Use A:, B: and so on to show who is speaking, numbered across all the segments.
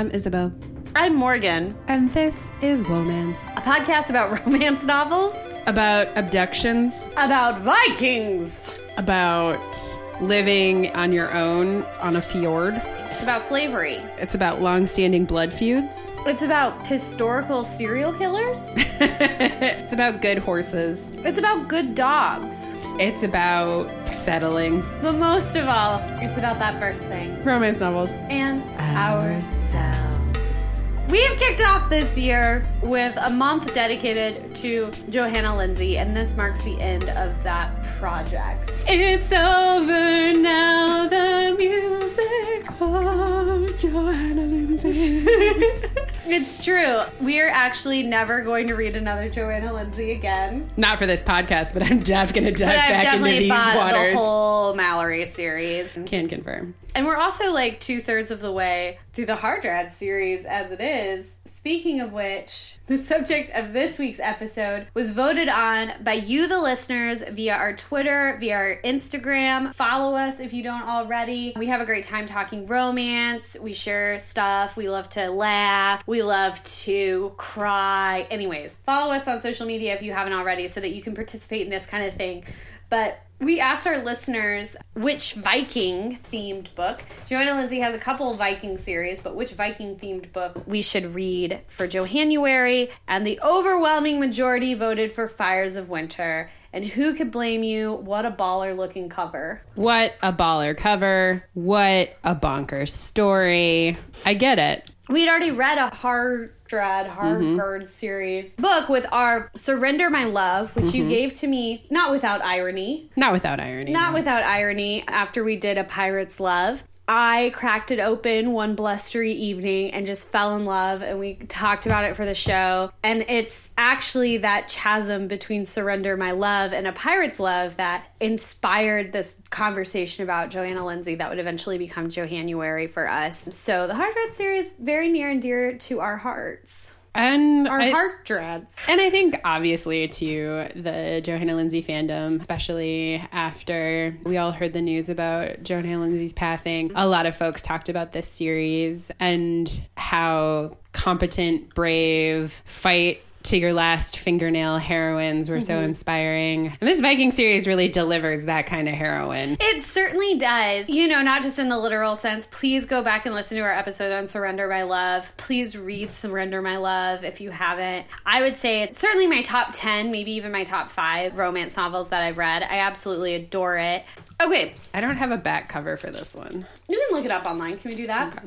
A: I'm Isabel.
B: I'm Morgan,
A: And this is Womance.
B: a podcast about romance novels,
A: About abductions,
B: about Vikings.
A: about living on your own on a fjord.
B: It's about slavery.
A: It's about long-standing blood feuds.
B: It's about historical serial killers.
A: it's about good horses.
B: It's about good dogs.
A: It's about settling.
B: But most of all, it's about that first thing.
A: Romance novels.
B: And ourselves. We have kicked off this year with a month dedicated to Johanna Lindsey, and this marks the end of that project.
A: It's over now, the music of Johanna Lindsey.
B: It's true. We are actually never going to read another Johanna Lindsey again.
A: Not for this podcast, but I'm def gonna dive
B: But
A: back into
B: definitely
A: these waters.
B: the whole Mallory series.
A: Can confirm.
B: And we're also like two thirds of the way through the Haardrad series as it is. Speaking of which, the subject of this week's episode was voted on by you, the listeners, via our Twitter, via our Instagram. Follow us if you don't already. We have a great time talking romance. We share stuff. We love to laugh. We love to cry. Anyways, follow us on social media if you haven't already so that you can participate in this kind of thing. But we asked our listeners which Viking themed book. Johanna Lindsey has a couple of Viking series, but which Viking themed book we should read for Johannuary. And the overwhelming majority voted for Fires of Winter. And who could blame you? What a baller looking cover.
A: What a baller cover. What a bonkers story. I get it.
B: We'd already read a Haardrad, mm-hmm. Haardrad series book with our Surrender My Love, which you mm-hmm. gave to me, not without irony,
A: Not without irony.
B: Not
A: no.
B: without irony, after we did A Pirate's Love, I cracked it open one blustery evening and just fell in love, and we talked about it for the show. And it's actually that chasm between Surrender My Love and A Pirate's Love that inspired this conversation about Johanna Lindsey that would eventually become Johannuary for us. So the Haardrad series, very near and dear to our hearts.
A: And
B: Our
A: I,
B: heart dreads.
A: and I think obviously to the Johanna Lindsey fandom, especially after we all heard the news about Johanna Lindsey's passing, a lot of folks talked about this series and how competent, brave, fight to your last fingernail heroines were so mm-hmm. inspiring. And this Viking series really delivers that kind of heroine.
B: It certainly does. You know, not just in the literal sense. Please go back and listen to our episode on Surrender My Love. Please read Surrender My Love if you haven't. I would say it's certainly my top 10, maybe even my top five romance novels that I've read. I absolutely adore it. Okay,
A: I don't have a back cover for this one.
B: you can look it up online. Can we do that?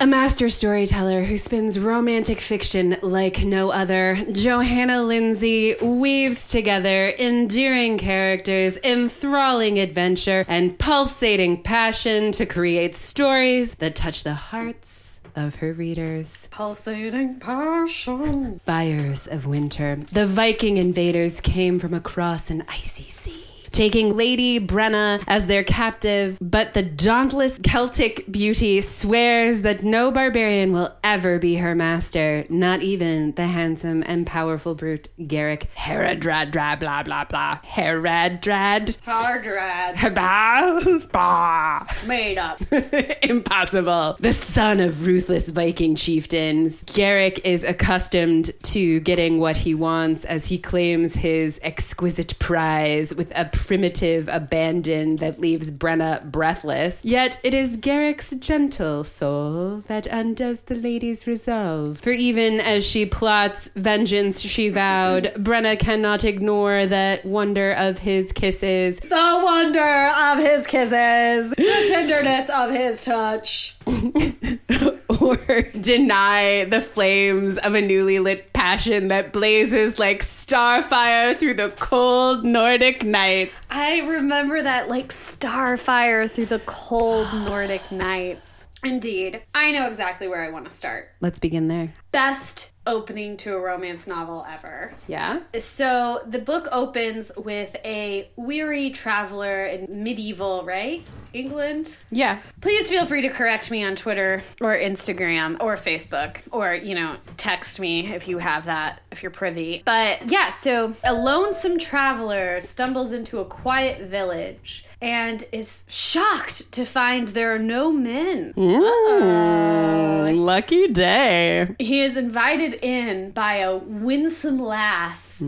A: A master storyteller who spins romantic fiction like no other, Johanna Lindsey weaves together endearing characters, enthralling adventure, and pulsating passion to create stories that touch the hearts of her readers.
B: Pulsating passion.
A: Fires of winter. The Viking invaders came from across an icy sea. Taking Lady Brenna as their captive, but the dauntless Celtic beauty swears that no barbarian will ever be her master, not even the handsome and powerful brute Garrick Heradrad, blah, blah, blah, blah. Heradrad.
B: Haardrad.
A: Bah, bah.
B: Made up.
A: Impossible. The son of ruthless Viking chieftains, Garrick is accustomed to getting what he wants as he claims his exquisite prize with a primitive abandon that leaves Brenna breathless. Yet it is Garrick's gentle soul that undoes the lady's resolve. For even as she plots vengeance, she vowed, Brenna cannot ignore that wonder of his kisses.
B: The wonder of his kisses. The tenderness of his touch.
A: or deny the flames of a newly lit passion that blazes like starfire through the cold Nordic night.
B: I remember that like starfire through the cold Nordic nights. Indeed. I know exactly where I want to start.
A: Let's begin there.
B: Best opening to a romance novel ever.
A: Yeah?
B: So the book opens with a weary traveler in medieval, right? England.
A: Yeah.
B: Please feel free to correct me on Twitter or Instagram or Facebook or, you know, text me if you have that, if you're privy. But yeah, so a lonesome traveler stumbles into a quiet village and is shocked to find there are no men.
A: Mm, lucky day.
B: He is invited in by a winsome lass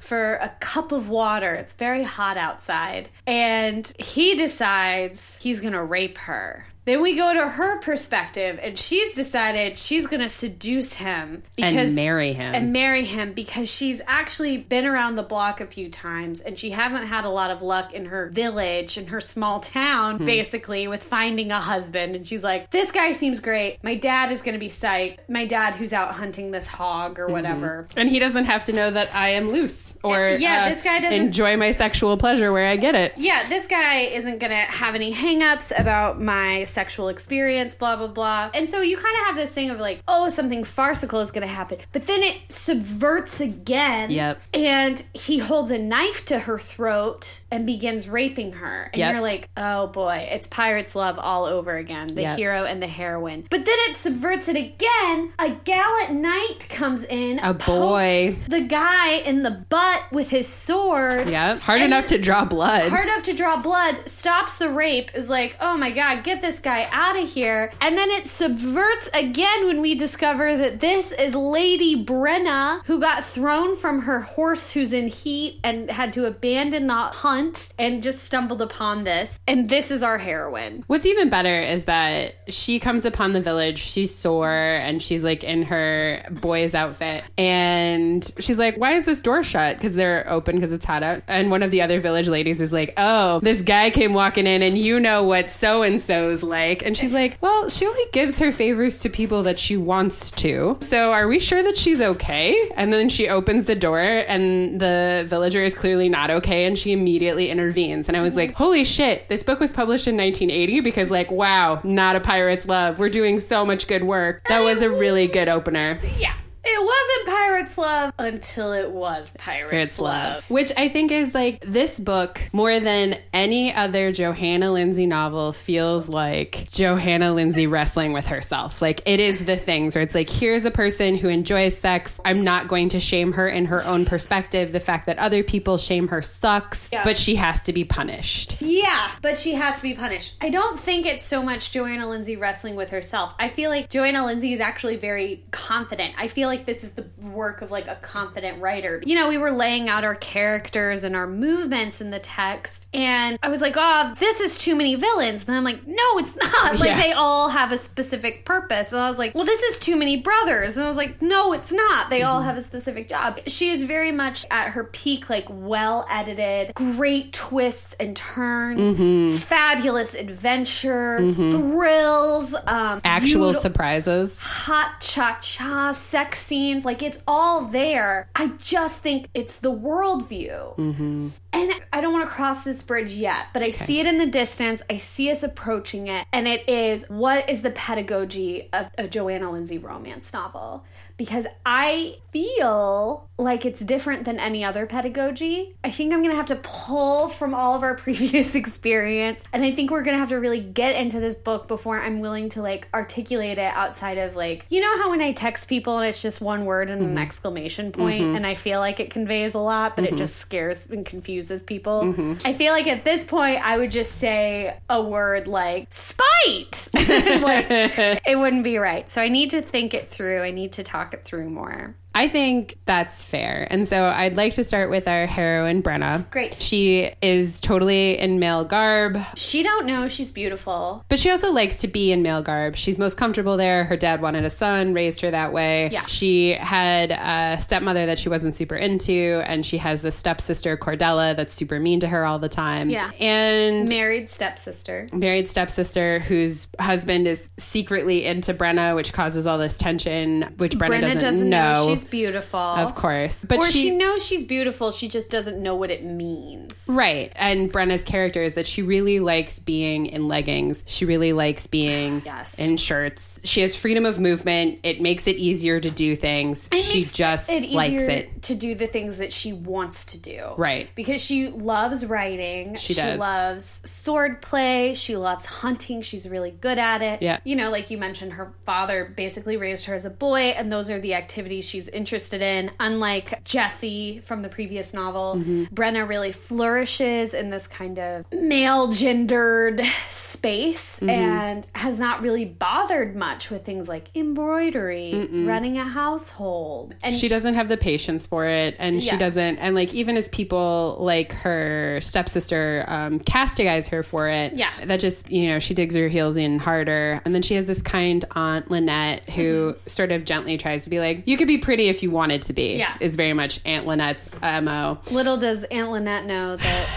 B: for a cup of water. It's very hot outside. And he decides he's going to rape her. Then we go to her perspective, and she's decided she's going to seduce him because
A: And marry him.
B: and marry him because she's actually been around the block a few times and she hasn't had a lot of luck in her village in her small town
A: Hmm.
B: basically with finding a husband and she's like this guy seems great my dad is going to be psyched my dad who's out hunting this hog
A: Mm-hmm.
B: or whatever
A: and he doesn't have to know that I am loose or
B: Yeah,
A: uh,
B: this guy doesn't-
A: enjoy my sexual pleasure where I get it.
B: yeah, this guy isn't gonna have any hangups about my sexual experience, blah, blah, blah. And so you kind of have this thing of like, oh, something farcical is gonna happen. But then it subverts again.
A: Yep.
B: And he holds a knife to her throat and begins raping her. And
A: Yep.
B: you're like, oh boy, it's Pirates Love all over again. The
A: Yep.
B: hero and the heroine. But then it subverts it again. A gallant knight comes in.
A: A boy.
B: The guy in the butt with his sword
A: Yeah, Hard
B: And-
A: enough to draw blood.
B: hard enough to draw blood, stops the rape, is like, oh my god, get this guy out of here. And then it subverts again when we discover that this is Lady Brenna, who got thrown from her horse who's in heat and had to abandon the hunt and just stumbled upon this. And this is our heroine.
A: What's even better is that she comes upon the village. She's sore and she's like in her boy's outfit. And she's like, Why is this door shut? Because they're open because it's hot out. And one of the other village ladies is like, Oh, this guy came walking in and you know what so and so's like. And she's like, Well, she only gives her favors to people that she wants to. So are we sure that she's okay? And then she opens the door and the villager is clearly not okay and she immediately intervenes. And I was like, holy shit, this book was published in 1980 because, like, wow, not a pirate's love. We're doing so much good work. That was a really good opener.
B: Yeah. It wasn't Pirates Love until it was Pirates,
A: Pirate's
B: Love.
A: Love. Which I think is like this book, more than any other Johanna Lindsey novel, feels like Johanna Lindsey wrestling with herself. Like it is the things where it's like, here's a person who enjoys sex. I'm not going to shame her in her own perspective. The fact that other people shame her sucks,
B: Yeah.
A: but she has to be punished.
B: Yeah, but she has to be punished. I don't think it's so much Johanna Lindsey wrestling with herself. I feel like Johanna Lindsey is actually very confident. I feel like this is the work of like a confident writer. You know, we were laying out our characters and our movements in the text, and I was like, oh, this is too many villains. And I'm like, no, it's not. Like
A: Yeah.
B: they all have a specific purpose. And I was like, well, this is too many brothers. And I was like, no, it's not. They all mm-hmm. have a specific job. She is very much at her peak, like well edited, great twists and turns, mm-hmm. fabulous adventure, mm-hmm. thrills, um,
A: Actual surprises.
B: hot cha cha sex scenes. Like it's all there. I just think it's the worldview.
A: Mm-hmm.
B: And I don't want to cross this bridge yet, but I see it in the distance. I see us approaching it. And it is what is the pedagogy of a Johanna Lindsey romance novel? Because I feel like it's different than any other pedagogy. I think I'm going to have to pull from all of our previous experience. And I think we're going to have to really get into this book before I'm willing to like articulate it outside of like, you know how when I text people and it's just one word and an mm-hmm. exclamation point mm-hmm. and I feel like it conveys a lot, but it mm-hmm. just scares and confuses people. I feel like at this point I would just say a word like spite. Like, it wouldn't be right. So I need to think it through. I need to talk it through more.
A: I think that's fair. And so I'd like to start with our heroine, Brenna.
B: Great.
A: She is totally in male garb,
B: She don't know she's beautiful.
A: but she also likes to be in male garb. She's most comfortable there. Her dad wanted a son, raised her that way.
B: Yeah.
A: She had a stepmother that she wasn't super into, and she has the stepsister, Cordella, that's super mean to her all the time.
B: Yeah.
A: And
B: Married stepsister.
A: married stepsister whose husband is secretly into Brenna, which causes all this tension, which Brenna,
B: Brenna
A: doesn't, know.
B: She's beautiful.
A: of course. But
B: or
A: she,
B: she knows she's beautiful, she just doesn't know what it means.
A: Right. And Brenna's character is that she really likes being in leggings. She really likes being
B: Yes.
A: in shirts. She has freedom of movement. It makes it easier to do things.
B: It
A: she just
B: it
A: likes it.
B: to do the things that she wants to do.
A: Right.
B: Because she loves writing.
A: She does.
B: loves sword play. She loves hunting. She's really good at it.
A: Yeah.
B: You know, like you mentioned, her father basically raised her as a boy, and those are the activities she's interested in. Unlike Jesse from the previous novel, mm-hmm. Brenna really flourishes in this kind of male gendered space mm-hmm. and has not really bothered much with things like embroidery, running a household. And
A: she doesn't have the patience for it and she doesn't and like even as people like her stepsister um castigize her for it
B: Yeah.
A: that just you know she digs her heels in harder and then she has this kind aunt lynette who sort of gently tries to be like you could be pretty if you wanted to be
B: Yeah.
A: is very much aunt lynette's mo
B: Little does Aunt Lynette know that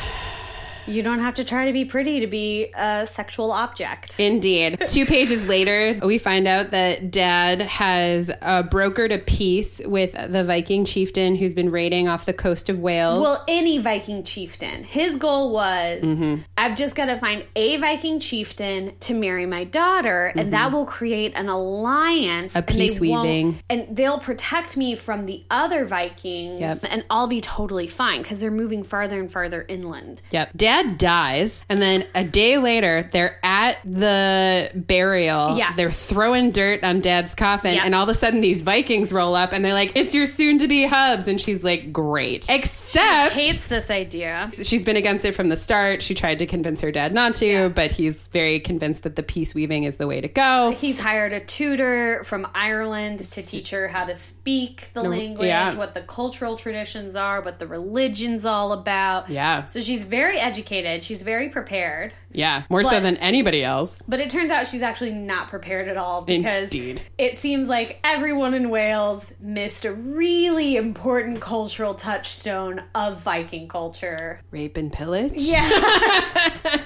B: you don't have to try to be pretty to be a sexual object.
A: Indeed. Two pages later, we find out that dad has uh, brokered a peace with the Viking chieftain who's been raiding off the coast of Wales.
B: Well, any Viking chieftain. His goal was
A: Mm-hmm.
B: I've just got to find a Viking chieftain to marry my daughter, and that will create an alliance.
A: Mm-hmm. A
B: and they
A: peace
B: won't-
A: weaving.
B: And they'll protect me from the other Vikings,
A: Yep.
B: and I'll be totally fine because they're moving farther and farther inland.
A: Yep. Dad dies, and then a day later, they're at the burial.
B: Yeah.
A: They're throwing dirt on Dad's coffin,
B: Yep.
A: and all of a sudden, these Vikings roll up, and they're like, "It's your soon-to-be hubs," and she's like, "Great." Except
B: Hates this idea.
A: she's been against it from the start. She tried to convince her dad not to, but he's very convinced that the peace weaving is the way to go.
B: He's hired a tutor from Ireland to teach her how to speak the language,
A: yeah.
B: what the cultural traditions are, what the religion's all about.
A: Yeah.
B: So she's very educated. She's very prepared.
A: Yeah, more so than anybody else.
B: But it turns out she's actually not prepared at all because
A: Indeed.
B: it seems like everyone in Wales missed a really important cultural touchstone of Viking culture.
A: Rape and pillage?
B: Yeah.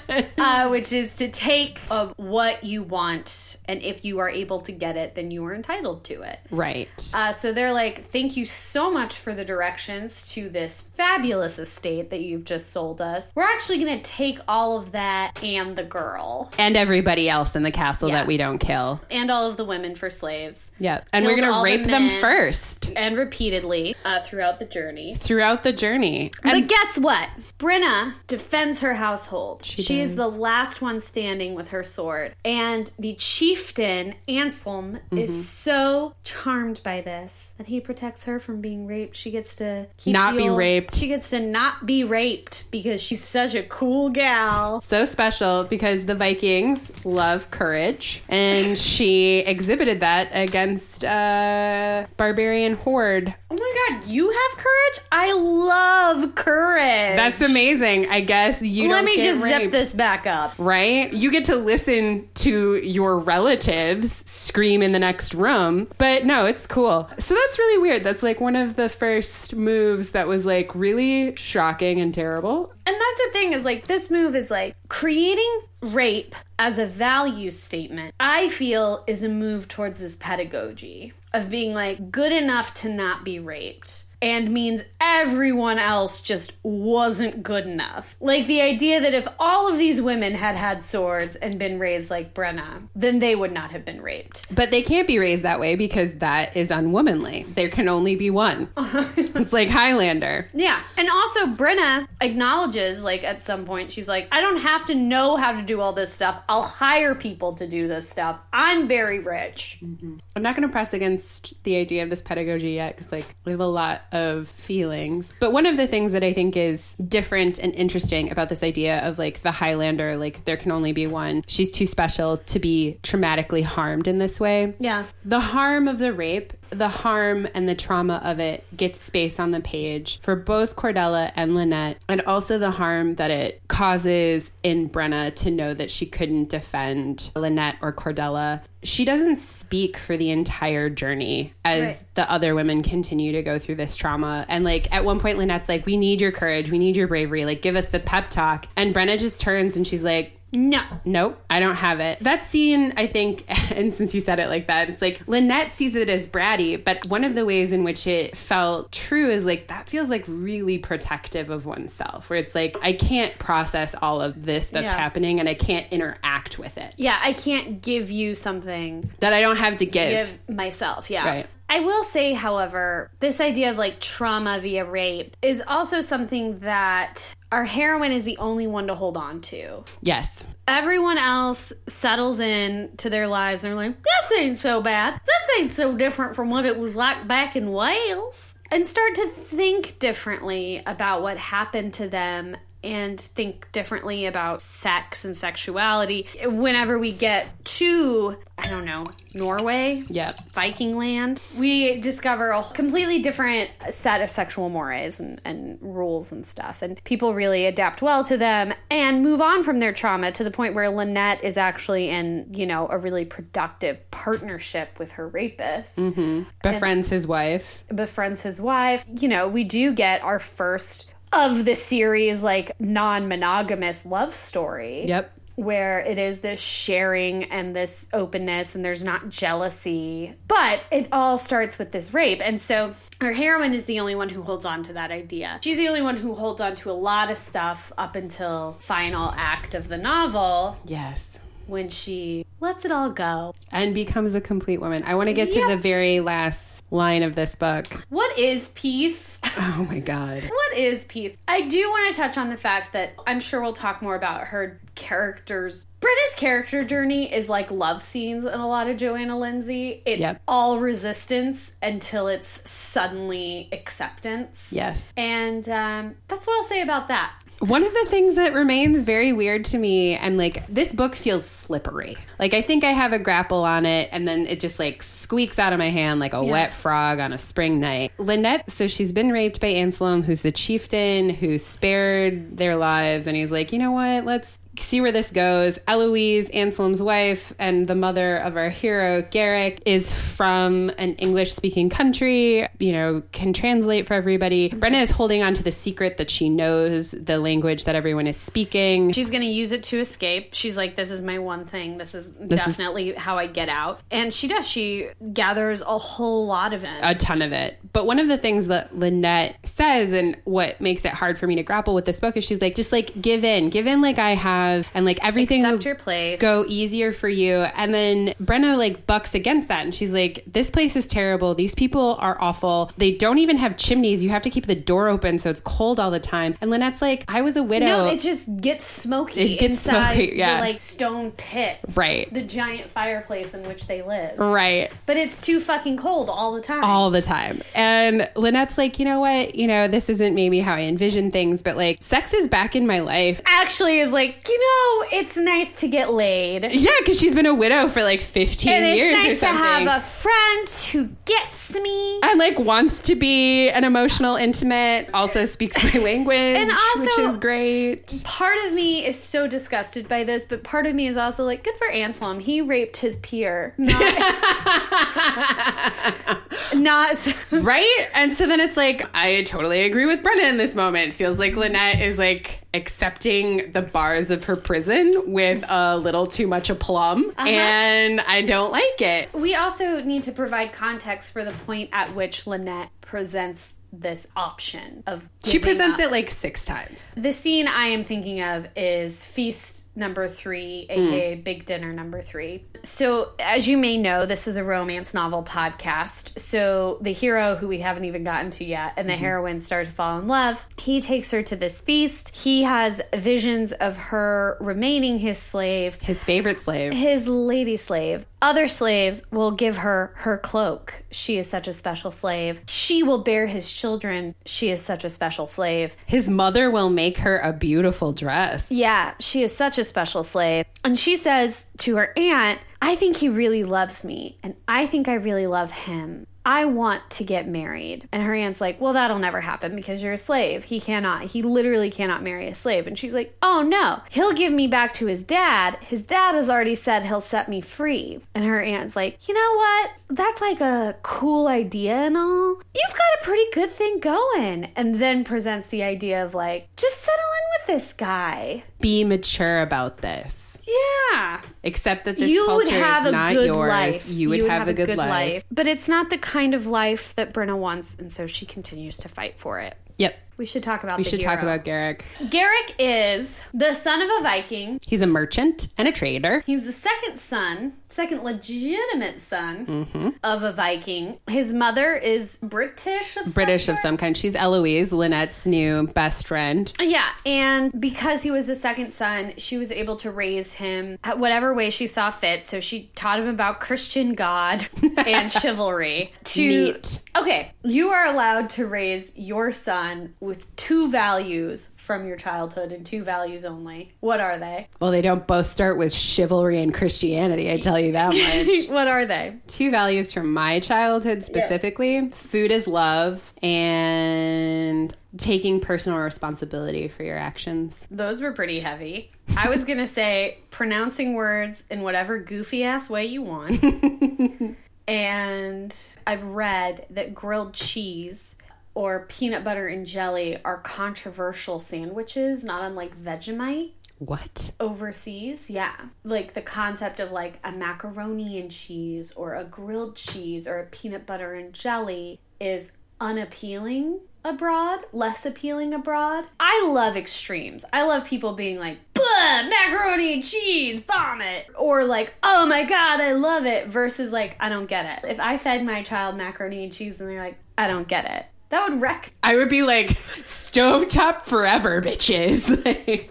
B: uh, which is to take uh, what you want, and if you are able to get it, then you are entitled to it.
A: Right.
B: Uh, so they're like, thank you so much for the directions to this fabulous estate that you've just sold us. We're actually going to take all of that and the girl
A: and everybody else in the castle
B: Yeah.
A: that we don't kill.
B: and all of the women for slaves.
A: Yeah. And
B: Killed
A: we're going to
B: the
A: rape them first
B: And repeatedly uh, throughout the journey.
A: throughout the journey.
B: But guess what? Brenna defends her household. She, is the last one standing with her sword. And the chieftain, Anselm,
A: Mm-hmm.
B: is so charmed by this that he protects her from being raped. She gets to keep
A: Not be
B: old-
A: raped.
B: She gets to not be raped because she's such a cool gal.
A: so special because the Vikings love courage, and she exhibited that against a barbarian horde.
B: Oh my god, you have courage? I love courage.
A: That's amazing. I guess you
B: Let me just zip this back up.
A: right? You get to listen to your relatives scream in the next room, but no, it's cool. So that's really weird. That's like one of the first moves that was like really shocking and terrible.
B: And that's the thing is like this move is like creating rape as a value statement. I feel is a move towards this pedagogy of being like good enough to not be raped. And means everyone else just wasn't good enough. Like the idea that if all of these women had had swords and been raised like Brenna, then they would not have been raped.
A: But they can't be raised that way because that is unwomanly. There can only be one. it's like Highlander.
B: Yeah. And also, Brenna acknowledges, like, at some point, she's like, I don't have to know how to do all this stuff. I'll hire people to do this stuff. I'm very rich.
A: I'm not going to press against the idea of this pedagogy yet because, like, we have a lot of feelings. But one of the things that I think is different and interesting about this idea of, like, the Highlander, like, there can only be one. She's too special to be traumatically harmed in this way.
B: Yeah.
A: The harm of the rape, the harm and the trauma of it gets space on the page for both Cordella and Lynette, and also the harm that it causes in Brenna to know that she couldn't defend Lynette or Cordella. She doesn't speak for the entire journey as
B: Right.
A: the other women continue to go through this trauma. And like at one point, Lynette's like, We need your courage, we need your bravery, like give us the pep talk. And Brenna just turns and she's like,
B: No.
A: Nope, I don't have it. That scene, I think, and since you said it like that, it's like Lynette sees it as bratty, but one of the ways in which it felt true is like that feels like really protective of oneself, where it's like, I can't process all of this that's
B: Yeah.
A: happening and I can't interact with it.
B: Yeah, I can't give you something.
A: That I don't have to give.
B: Give myself. Yeah.
A: Right.
B: I will say, however, this idea of like trauma via rape is also something that our heroine is the only one to hold on to.
A: Yes.
B: Everyone else settles in to their lives and are like, this ain't so bad. This ain't so different from what it was like back in Wales. And start to think differently about what happened to them and think differently about sex and sexuality. Whenever we get to, I don't know, Norway,
A: Yep.
B: Viking land, we discover a completely different set of sexual mores and, and rules and stuff. And people really adapt well to them and move on from their trauma to the point where Lynette is actually in, you know, a really productive partnership with her rapist mm-hmm.
A: Befriends his wife.
B: befriends his wife. You know, we do get our first of the series like non-monogamous love story.
A: Yep.
B: Where it is this sharing and this openness, and there's not jealousy. But it all starts with this rape. And so our heroine is the only one who holds on to that idea. She's the only one who holds on to a lot of stuff up until final act of the novel
A: Yes.
B: when she lets it all go.
A: And becomes a complete woman. I want to get to
B: Yep.
A: the very last line of this book.
B: What is peace?
A: Oh my God.
B: What is peace? I do want to touch on the fact that I'm sure we'll talk more about her characters. Britta's character journey is like love scenes in a lot of Johanna Lindsey. It's
A: Yep.
B: all resistance until it's suddenly acceptance.
A: Yes.
B: And um, that's what I'll say about that.
A: One of the things that remains very weird to me, and like this book feels slippery. Like I think I have a grapple on it, and then it just like squeaks out of my hand like a wet frog on a spring night. Lynette, so she's been raped by Anselm, who's the chieftain who spared their lives, and he's like, you know what? Let's see where this goes. Eloise, Anselm's wife, and the mother of our hero, Garrick, is from an English speaking country, you know, can translate for everybody. Brenna is holding on to the secret that she knows the language that everyone is speaking.
B: She's going to use it to escape. She's like, this is my one thing. This is
A: is-
B: definitely how I get out. And she does. She gathers a whole lot of it.
A: a ton of it. But one of the things that Lynette says and what makes it hard for me to grapple with this book is she's like, just like give in, give in like I have, and like everything
B: Accept your place.
A: go easier for you. And then Brenna like bucks against that and she's like, this place is terrible. These people are awful. They don't even have chimneys. You have to keep the door open so it's cold all the time. And Lynette's like, I was a widow.
B: No, it just gets smoky
A: It gets
B: inside
A: smoky, yeah.
B: the like stone pit,
A: right.
B: the giant fireplace in which they live.
A: Right.
B: But it's too fucking cold all the time.
A: all the time. And Lynette's like, you know what? You know, this isn't maybe how I envision things, but like sex is back in my life.
B: Actually, is like you know, it's nice to get laid.
A: Yeah, because she's been a widow for like 15
B: And
A: years
B: it's
A: or
B: nice to have a friend who gets me.
A: and like wants to be an emotional intimate, also speaks my language,
B: And also-
A: which is great.
B: Part of me is so disgusted by this, but part of me is also like, good for Anselm. He raped his peer. Not, not
A: Right? And so then it's like, I totally agree with Brenna in this moment. It feels like Lynette is like accepting the bars of her prison with a little too much aplomb.
B: Uh-huh.
A: And I don't like it.
B: We also need to provide context for the point at which Lynette presents this option of
A: She presents
B: up.
A: it like six times.
B: The scene I am thinking of is feast number three, hmm. aka big dinner number three. So, as you may know, this is a romance novel podcast. So, the hero, who we haven't even gotten to yet, and the hmm. heroine start to fall in love. He takes her to this feast. He has visions of her remaining his slave
A: His favorite slave.
B: his lady slave. Other slaves will give her her cloak. She is such a special slave. She will bear his children. She is such a special slave.
A: His mother will make her a beautiful dress.
B: Yeah, she is such a special slave. And she says to her aunt, I think he really loves me, and I think I really love him. I want to get married. And her aunt's like, Well, that'll never happen because you're a slave. He cannot. He literally cannot marry a slave. And she's like, Oh, no. He'll give me back to his dad. His dad has already said he'll set me free. And her aunt's like, You know what? That's like a cool idea and all. You've got a pretty good thing going. And then presents the idea of like, Just settle in with this guy.
A: Be mature about this.
B: Yeah.
A: Except that this
B: you
A: culture
B: would have
A: is
B: a
A: not
B: good
A: yours.
B: life.
A: You would, have, a good, life.
B: But it's not the kind of life that Brenna wants, and so she continues to fight for it.
A: Yep.
B: We should talk about
A: We should talk about Garrick.
B: Garrick is the son of a Viking.
A: He's a merchant and a trader.
B: He's the second son, second legitimate son
A: Mm-hmm.
B: of a Viking. His mother is British of some
A: British of some kind. She's Eloise, Lynette's new best friend.
B: Yeah, and because he was the second son, she was able to raise him at whatever way she saw fit. So she taught him about Christian God and chivalry. To
A: Neat.
B: okay, you are allowed to raise your son with two values from your childhood and two values only. What are they?
A: Well, they don't both start with chivalry and Christianity, I tell you that much.
B: what are they?
A: Two values from my childhood specifically food is love and taking personal responsibility for your actions.
B: Those were pretty heavy. I was gonna say pronouncing words in whatever goofy ass way you want. and I've read that grilled cheese or peanut butter and jelly are controversial sandwiches, not unlike Vegemite
A: What?
B: overseas. Yeah. Like the concept of like a macaroni and cheese or a grilled cheese or a peanut butter and jelly is unappealing abroad, less appealing abroad. I love extremes. I love people being like, "Blah, macaroni and cheese, vomit. Or like, oh my god, I love it, versus like, I don't get it. If I fed my child macaroni and cheese and they're like, I don't get it, that would wreck
A: I would be like, stovetop forever, bitches.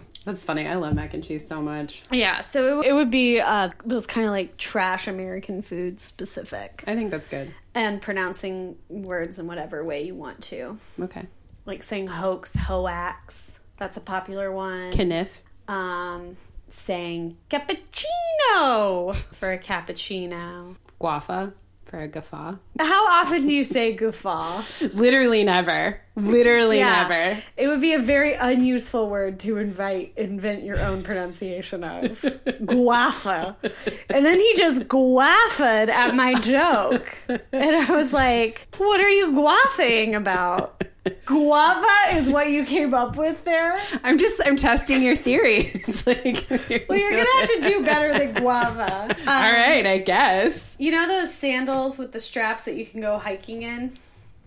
A: That's funny. I love mac and cheese so much.
B: Yeah, so it, it would be uh, those kind of like trash American food specific.
A: I think that's good.
B: And pronouncing words in whatever way you want to.
A: Okay.
B: Like saying hoax, hoax. That's a popular one.
A: Kniff.
B: um, saying cappuccino for a cappuccino.
A: Guafa for a guffaw.
B: How often do you say guffaw?
A: Literally never. Literally
B: Yeah.
A: never.
B: It would be a very unuseful word to invite invent your own pronunciation of. Guafa. And then he just guaffed at my joke. And I was like, what are you guaffing about? Guava is what you came up with there?
A: I'm just I'm testing your theory. It's like
B: Well, you're gonna have to do better than guava. Um,
A: All right, I guess.
B: You know those sandals with the straps that you can go hiking in?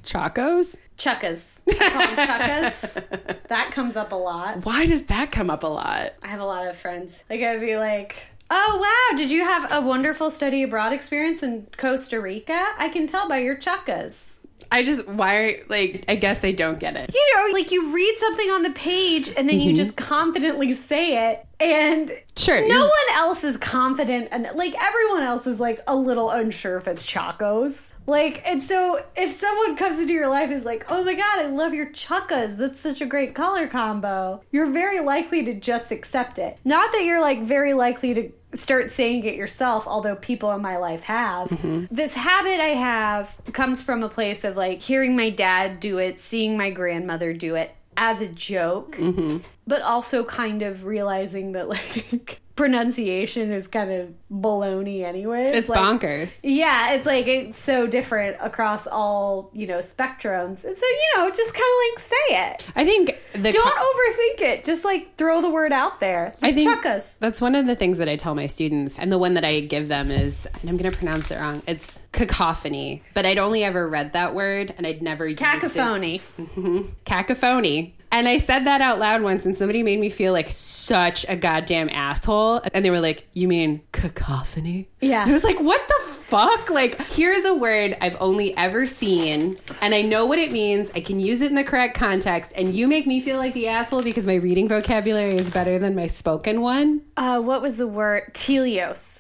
A: Chacos?
B: Chuckas. I call them chuckas. That comes up a lot.
A: Why does that come up a lot?
B: I have a lot of friends. Like I'd be like, "Oh wow, did you have a wonderful study abroad experience in Costa Rica? I can tell by your chuckas."
A: I just why like I guess I don't get it.
B: You know, like you read something on the page and then you mm-hmm. just confidently say it, and
A: Sure.
B: no one else is confident, and like everyone else is like a little unsure if it's chacos. Like, and so if someone comes into your life and is like, "Oh my god, I love your chuckas. That's such a great color combo," you're very likely to just accept it. Not that you're like very likely to start saying it yourself, although people in my life have. Mm-hmm. This habit I have comes from a place of like hearing my dad do it, seeing my grandmother do it as a joke, mm-hmm. but also kind of realizing that like pronunciation is kind of baloney anyway.
A: it's
B: like,
A: bonkers.
B: yeah, it's like it's so different across all, you know, spectrums. And so, you know, just kind of like say it.
A: I think the
B: Don't
A: co-
B: overthink it. Just like throw the word out there.
A: I think
B: Chuckas.
A: that's one of the things that I tell my students, and the one that I give them is, and I'm going to pronounce it wrong. It's cacophony, but I'd only ever read that word, and I'd never used it.
B: Cacophony.
A: And I said that out loud once, and somebody made me feel like such a goddamn asshole. And they were like, "You mean cacophony?"
B: Yeah.
A: And I was like, "What the fuck?" Like, here's a word I've only ever seen, and I know what it means. I can use it in the correct context, and you make me feel like the asshole because my reading vocabulary is better than my spoken one.
B: Uh, what was the word? Telios.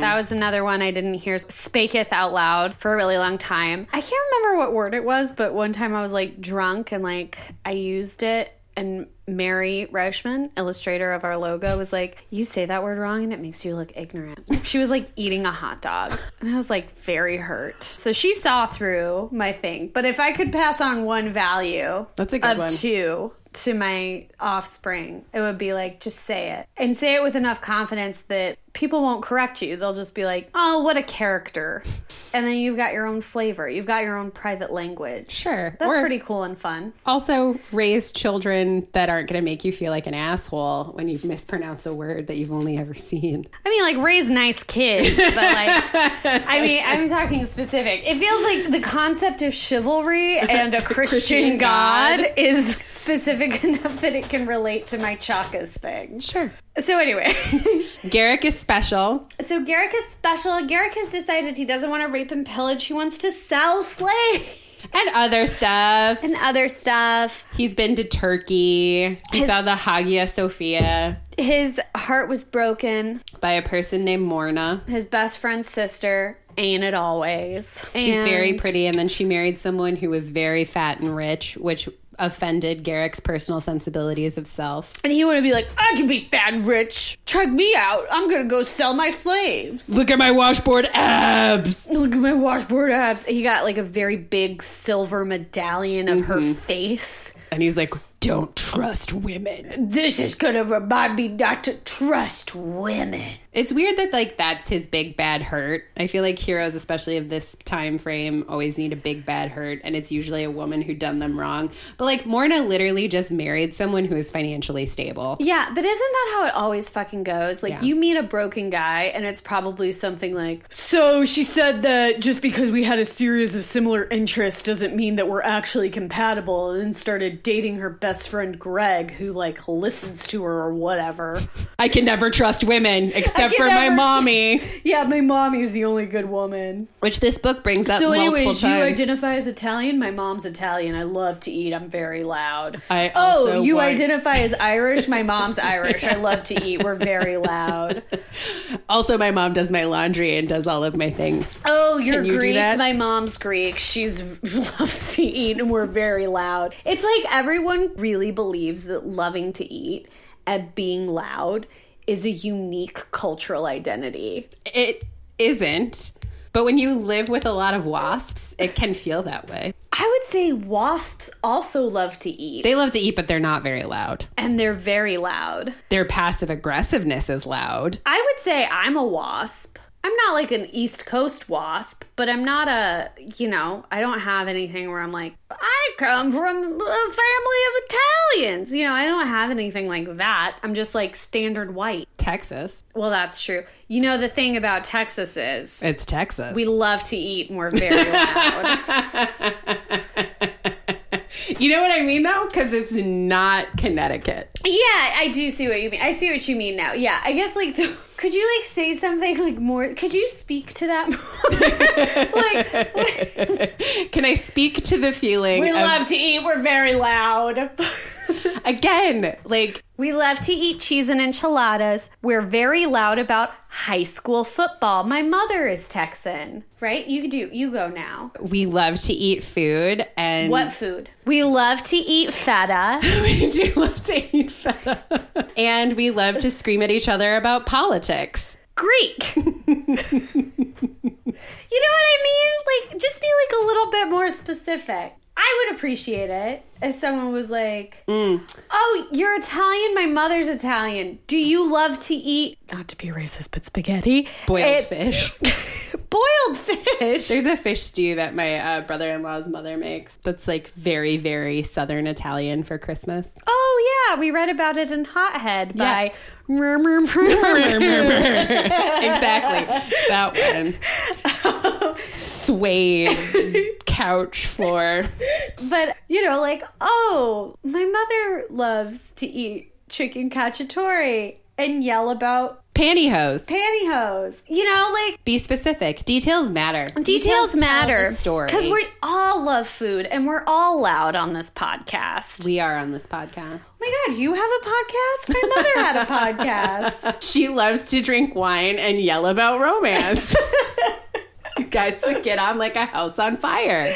B: That was another one I didn't hear spaketh out loud for a really long time. I can't remember what word it was, but one time I was like drunk and like I used it and Mary Reichman, illustrator of our logo, was like, You say that word wrong and it makes you look ignorant. She was like eating a hot dog. And I was like very hurt. So she saw through my thing. But if I could pass on one value
A: That's a good
B: of
A: one.
B: two to my offspring, it would be like just say it and say it with enough confidence that people won't correct you. They'll just be like, "Oh, what a character," and then you've got your own flavor. You've got your own private language.
A: Sure.
B: That's
A: Or
B: pretty cool and fun.
A: Also, raise children that aren't going to make you feel like an asshole when you mispronounce a word that you've only ever seen.
B: I mean, like raise nice kids, but like, I mean, I'm talking specific. It feels like the concept of chivalry and a Christian,
A: Christian
B: God,
A: God.
B: is specific enough that it can relate to my Chakas thing.
A: Sure.
B: So anyway,
A: Garrick is special.
B: so Garrick is special. Garrick has decided he doesn't want to rape and pillage. He wants to sell slaves
A: And other stuff.
B: and other stuff.
A: He's been to Turkey. He
B: His-
A: saw the Hagia Sophia
B: His heart was broken.
A: by a person named Morna.
B: His best friend's sister. Ain't it always?
A: She's very pretty, and then she married someone who was very fat and rich, which offended Garrick's personal sensibilities of self.
B: And he would be like, I can be fat and rich. Check me out. I'm gonna go sell my slaves.
A: Look at my washboard abs.
B: Look at my washboard abs. He got like a very big silver medallion of her mm-hmm. face.
A: And he's like, don't trust women.
B: This is gonna remind me not to trust women.
A: It's weird that like that's his big bad hurt. I feel like heroes, especially of this time frame, always need a big bad hurt, and it's usually a woman who done them wrong. But like Morna literally just married someone who is financially stable.
B: Yeah, but isn't that how it always fucking goes? Like,
A: Yeah.
B: you meet a broken guy, and it's probably something like, So she said that just because we had a series of similar interests doesn't mean that we're actually compatible, and then started dating her best friend Greg, who, like, listens to her or whatever.
A: I can never trust women except
B: can
A: for my mommy,
B: yeah, my mommy's the only good woman.
A: which this book brings up
B: So, anyways, you identify as Italian? My mom's Italian. I love to eat. I'm very loud.
A: I
B: oh, you
A: want-
B: identify as Irish? My mom's Irish. I love to eat. We're very loud.
A: also, my mom does my laundry and does all of my things.
B: Oh, you're
A: you
B: Greek. My mom's Greek. She's loves to eat, and we're very loud. It's like everyone really believes that loving to eat and being loud is a unique cultural identity.
A: It isn't. But when you live with a lot of wasps, it can feel that way.
B: I would say wasps also love to eat,
A: They love to eat, but they're not very loud.
B: and they're very loud.
A: Their passive aggressiveness is loud.
B: I would say I'm a wasp. I'm not like an East Coast wasp, but I'm not a, you know, I don't have anything where I'm like, I come from a family of Italians. You know, I don't have anything like that. I'm just like standard white.
A: Texas.
B: Well, that's true. You know, the thing about Texas is
A: It's Texas.
B: we love to eat and we're very loud.
A: you know what I mean, though? Because it's not Connecticut.
B: yeah, I do see what you mean. I see what you mean now. Yeah, I guess like, the, could you like say something like more? Could you speak to that more? like,
A: Can I speak to the feeling?
B: We
A: of-
B: love to eat. We're very loud.
A: again, like
B: we love to eat cheese and enchiladas. We're very loud about high school football. My mother is Texan, right? You do. You go now.
A: we love to eat food, and
B: What food? We love to eat feta.
A: we do love to eat feta, and we love to scream at each other about politics.
B: Greek. you know what I mean? Like, just be like a little bit more specific. I would appreciate it if someone was like, mm. "Oh, you're Italian. My mother's Italian. Do you love to eat not to be racist, but spaghetti,
A: Boiled
B: It-
A: fish.
B: boiled fish?"
A: There's a fish stew that my uh, brother-in-law's mother makes. That's like very, very Southern Italian for Christmas.
B: oh yeah, we read about it in Hothead by.
A: exactly that one. Suede couch floor.
B: But, you know, like, oh, my mother loves to eat chicken cacciatore and yell about
A: Pantyhose.
B: pantyhose. You know, like,
A: Be specific. Details matter.
B: details,
A: tell
B: matter.
A: story.
B: Because we all love food and we're all loud on this podcast.
A: we are on this podcast.
B: Oh my God, you have a podcast? My mother had a podcast.
A: She loves to drink wine and yell about romance. you guys would get on like a house on fire.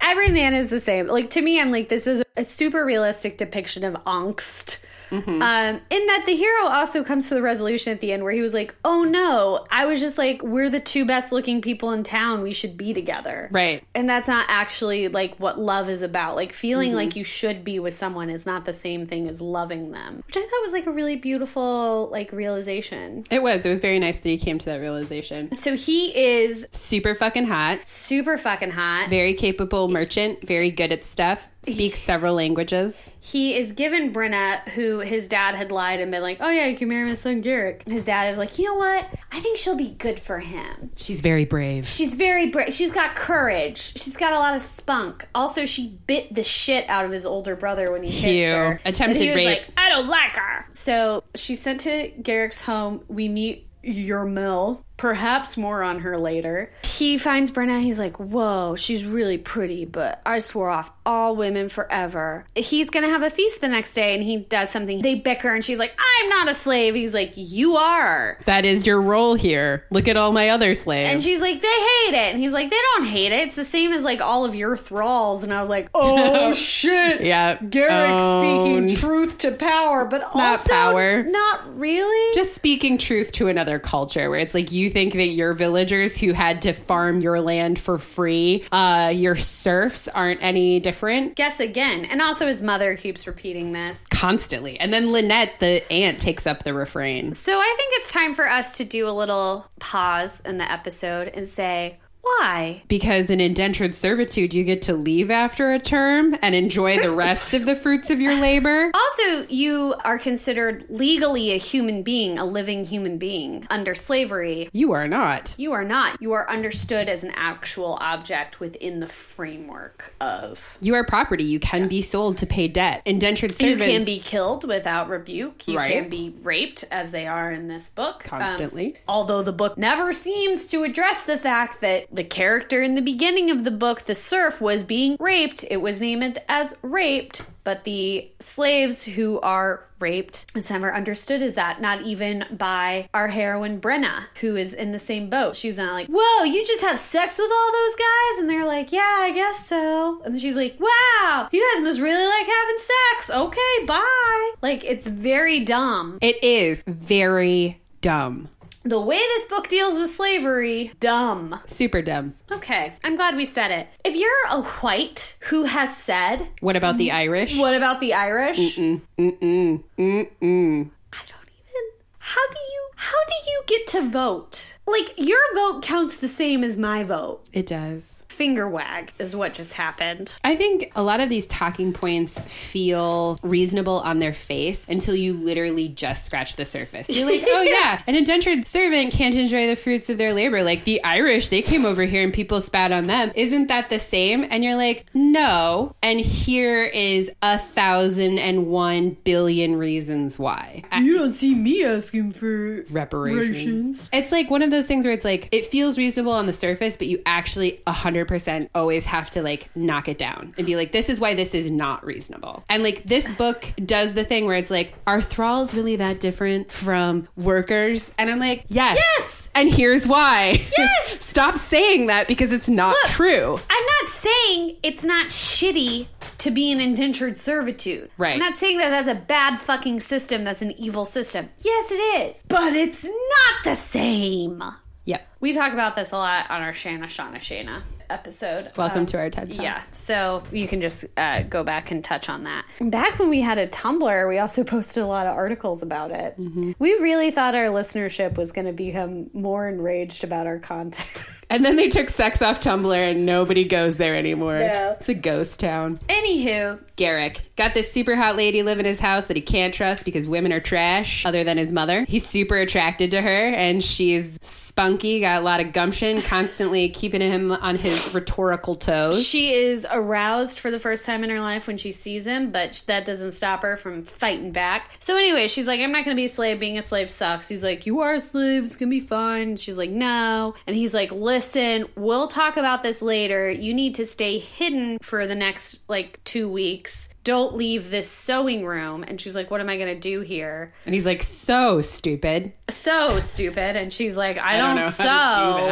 B: Every man is the same. Like, to me, I'm like, this is a super realistic depiction of angst. Um, in that the hero also comes to the resolution at the end where he was like, "Oh no, I was just like, we're the two best looking people in town. We should be together."
A: Right.
B: And that's not actually like what love is about. Like feeling like you should be with someone is not the same thing as loving them, which I thought was like a really beautiful like realization.
A: It was. It was very nice that he came to that realization.
B: So he is
A: Super fucking hot.
B: super fucking hot.
A: Very capable merchant. Very good at stuff. Speaks several languages.
B: He is given Brenna, who his dad had lied and been like, "Oh yeah, you can marry my son Garrick." His dad is like, "You know what? I think she'll be good for him.
A: She's very brave.
B: She's very brave. She's got courage. She's got a lot of spunk. Also, she bit the shit out of his older brother when he kissed
A: Ew.
B: her.
A: Attempted
B: he was
A: rape.
B: Like, I don't like her. So she's sent to Garrick's home. We meet your Yermil. Perhaps more on her later. He finds Brenna. He's like, "Whoa, she's really pretty, but I swore off all women forever." He's gonna have a feast the next day, and he does something. They bicker, and she's like, "I'm not a slave." He's like, "You are."
A: That is your role here. Look at all my other slaves.
B: And she's like, they hate it. And he's like, they don't hate it. It's the same as like all of your thralls. And I was like, oh shit.
A: yeah.
B: Garrick
A: Owned.
B: speaking truth to power, but
A: Not
B: also
A: power.
B: not really.
A: Just speaking truth to another culture where it's like you think that your villagers who had to farm your land for free, uh, your serfs aren't any different
B: guess again. And also his mother keeps repeating this.
A: constantly. And then Lynette, the aunt, takes up the refrain.
B: So I think it's time for us to do a little pause in the episode and say, why?
A: Because in indentured servitude, you get to leave after a term and enjoy the rest of the fruits of your labor.
B: Also, you are considered legally a human being, a living human being under slavery.
A: You are not.
B: You are not. You are understood as an actual object within the framework of.
A: You are property. You can be sold to pay debt. Indentured servants.
B: You can be killed without rebuke. You
A: Right.
B: can be raped, as they are in this book. Um,
A: Constantly.
B: although the book never seems to address the fact that the character in the beginning of the book, the serf, was being raped. It was named as raped, but the slaves who are raped, it's never understood as that. Not even by our heroine Brenna, who is in the same boat. She's not like, whoa, you just have sex with all those guys? And they're like, yeah, I guess so. And she's like, wow, you guys must really like having sex. Okay, bye. Like, it's very dumb.
A: It is very dumb.
B: The way this book deals with slavery, dumb.
A: Super dumb.
B: Okay, I'm glad we said it. If you're a white who has said,
A: What about the Irish?
B: what about the Irish?
A: Mm-mm. Mm-mm. Mm-mm.
B: I don't even. How do you how do you get to vote? Like your vote counts the same as my vote.
A: It does.
B: Finger wag is what just happened.
A: I think a lot of these talking points feel reasonable on their face until you literally just scratch the surface. You're like, oh yeah, an indentured servant can't enjoy the fruits of their labor. Like the Irish, they came over here and people spat on them. Isn't that the same? And you're like, no. And here is a thousand and one billion reasons why.
B: You don't see me asking for
A: reparations. It's like one of those things where it's like it feels reasonable on the surface, but you actually 100% always have to like knock it down and be like, this is why this is not reasonable. And like this book does the thing where it's like, are thralls really that different from workers? And I'm like, yes.
B: Yes!
A: And here's why.
B: Yes!
A: Stop saying that because it's not
B: Look.
A: true.
B: I'm not saying it's not shitty to be an indentured servitude.
A: Right.
B: I'm not saying that that's a bad fucking system, that's an evil system. Yes, it is. But it's not the same.
A: Yep.
B: We talk about this a lot on our Shana Shana Shana episode.
A: Welcome
B: Um,
A: to our TED Talk.
B: Yeah, so you can just uh, go back and touch on that. Back when we had a Tumblr, we also posted a lot of articles about it. We really thought our listenership was going to become more enraged about our content.
A: And then they took sex off Tumblr and nobody goes there anymore.
B: Yeah.
A: It's a ghost town.
B: Anywho,
A: Garrick got this super hot lady live in his house that he can't trust because women are trash, other than his mother. He's super attracted to her, and she's spunky, got a lot of gumption, constantly keeping him on his rhetorical toes.
B: she is aroused for the first time in her life when she sees him, but that doesn't stop her from fighting back. So, anyway, she's like, I'm not going to be a slave. Being a slave sucks. He's like, You are a slave. It's going to be fine. She's like, No. And he's like, Listen, we'll talk about this later. You need to stay hidden for the next like two weeks. Don't leave this sewing room. And she's like, what am I going to do here?
A: And he's like, so stupid.
B: So stupid. And she's like, I,
A: don't
B: don't, sew,
A: do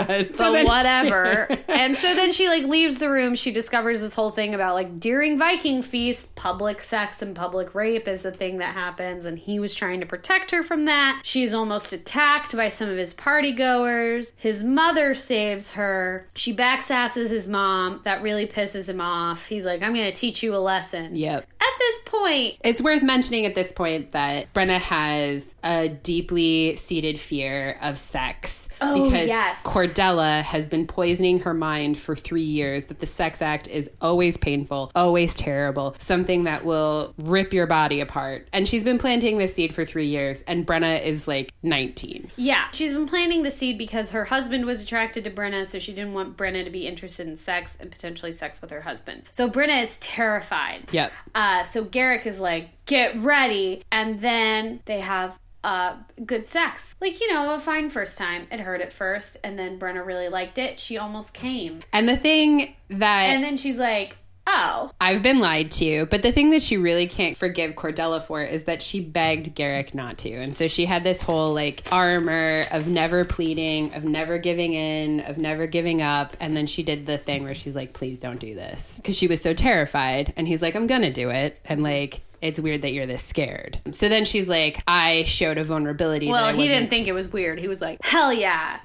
A: that. So
B: but
A: then-
B: whatever. and so then she like leaves the room. She discovers this whole thing about like during Viking feasts, public sex and public rape is a thing that happens. And he was trying to protect her from that. She's almost attacked by some of his party goers. His mother saves her. She backsasses his mom. That really pisses him off. He's like, I'm going to teach you a lesson.
A: Yep.
B: At this point,
A: It's worth mentioning at this point that Brenna has a deeply seated fear of sex
B: Oh,
A: because
B: yes.
A: Cordella has been poisoning her mind for three years that the sex act is always painful, always terrible, something that will rip your body apart. And she's been planting this seed for three years, and Brenna is like 19.
B: Yeah, she's been planting the seed because her husband was attracted to Brenna, so she didn't want Brenna to be interested in sex and potentially sex with her husband. So Brenna is terrified.
A: Yep.
B: Uh, so Garrick is like, get ready. And then they have uh, good sex. Like, you know, a fine first time. It hurt at first, and then Brenna really liked it. She almost came.
A: And the thing that
B: And then she's like, oh.
A: I've been lied to, but the thing that she really can't forgive Cordella for is that she begged Garrick not to. And so she had this whole like armor of never pleading, of never giving in, of never giving up. And then she did the thing where she's like, please don't do this. Because she was so terrified. And he's like, I'm going to do it. And like, it's weird that you're this scared. So then she's like, I showed a vulnerability.
B: Well, he
A: wasn't-
B: didn't think it was weird. He was like, hell yeah.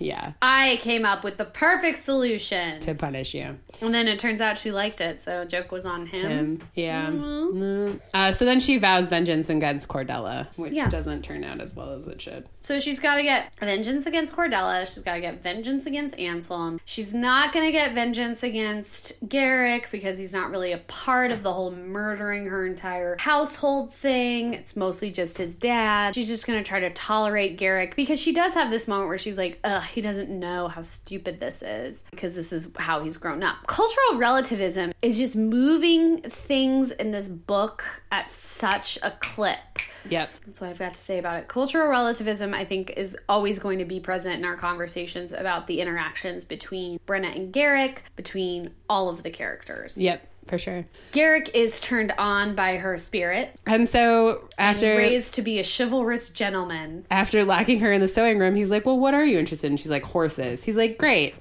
A: Yeah,
B: I came up with the perfect solution.
A: to punish you.
B: And then it turns out she liked it, so joke was on him.
A: Um, yeah. Mm. Uh, so then she vows vengeance against Cordella, which
B: Yeah.
A: doesn't turn out as well as it should.
B: So she's got to get vengeance against Cordella. She's got to get vengeance against Anselm. She's not going to get vengeance against Garrick because he's not really a part of the whole murdering her entire household thing. It's mostly just his dad. She's just going to try to tolerate Garrick because she does have this moment where she's like, ugh, he doesn't know how stupid this is because this is how he's grown up. Cultural relativism is just moving things in this book at such a clip.
A: Yep.
B: That's what I've got to say about it. Cultural relativism, I think, is always going to be present in our conversations about the interactions between Brenna and Garrick, between all of the characters.
A: Yep, for sure.
B: Garrick is turned on by her spirit,
A: And so after
B: raised to be a chivalrous gentleman.
A: after locking her in the sewing room, he's like, "Well, what are you interested in?" She's like, "Horses." He's like, "Great."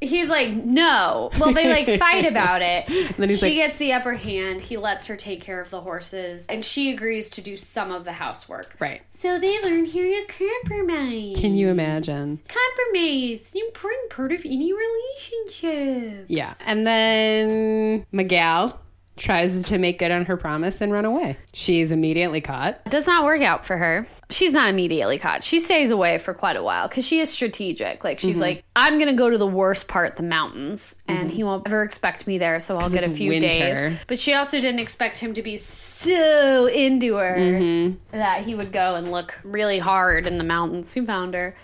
B: He's like, no. Well, they like fight about it.
A: then he's
B: she
A: like-
B: gets the upper hand. He lets her take care of the horses, and she agrees to do some of the housework.
A: Right.
B: So they learn how to compromise.
A: Can you imagine?
B: compromise an important part of any relationship
A: Yeah. And then Miguel tries to make good on her promise and run away. She's immediately caught.
B: it does not work out for her she's not immediately caught she stays away for quite a while because she is strategic like she's mm-hmm. like i'm gonna go to the worst part the mountains and mm-hmm. he won't ever expect me there so i'll get a few
A: winter.
B: days but she also didn't expect him to be so into her mm-hmm. that he would go and look really hard in the mountains who found her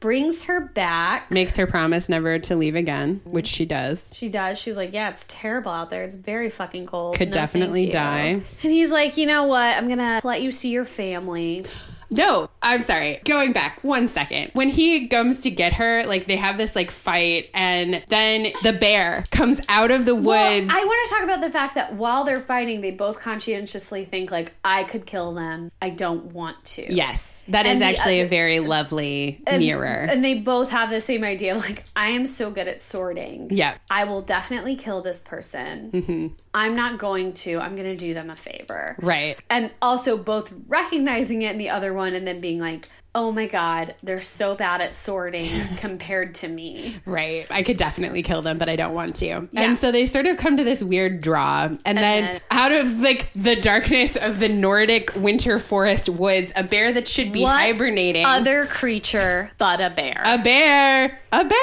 B: brings her back
A: Makes her promise never to leave again, which she does.
B: She does. She's like, yeah, it's terrible out there. It's very fucking cold.
A: Could
B: No,
A: definitely die.
B: And he's like, you know what? I'm gonna let you see your family.
A: No, I'm sorry. Going back one second. When he comes to get her, like they have this like fight, and then the bear comes out of the woods.
B: Well, I want to talk about the fact that while they're fighting, they both conscientiously think like, I could kill them. I don't want to.
A: yes, that is
B: And the
A: actually a very lovely
B: And,
A: mirror.
B: and they both have the same idea. Like, I am so good at sorting.
A: yeah.
B: I will definitely kill this person.
A: Mm-hmm.
B: I'm not going to. I'm going to do them a favor.
A: Right.
B: and also both recognizing it in the other one and then being like oh my god they're so bad at sorting compared to me
A: Right. I could definitely kill them, but I don't want to.
B: Yeah.
A: And so they sort of come to this weird draw. And, then,
B: then-
A: out of like the darkness of the Nordic winter forest woods, a bear that should be
B: What
A: hibernating.
B: other creature but a bear
A: a bear. A bear.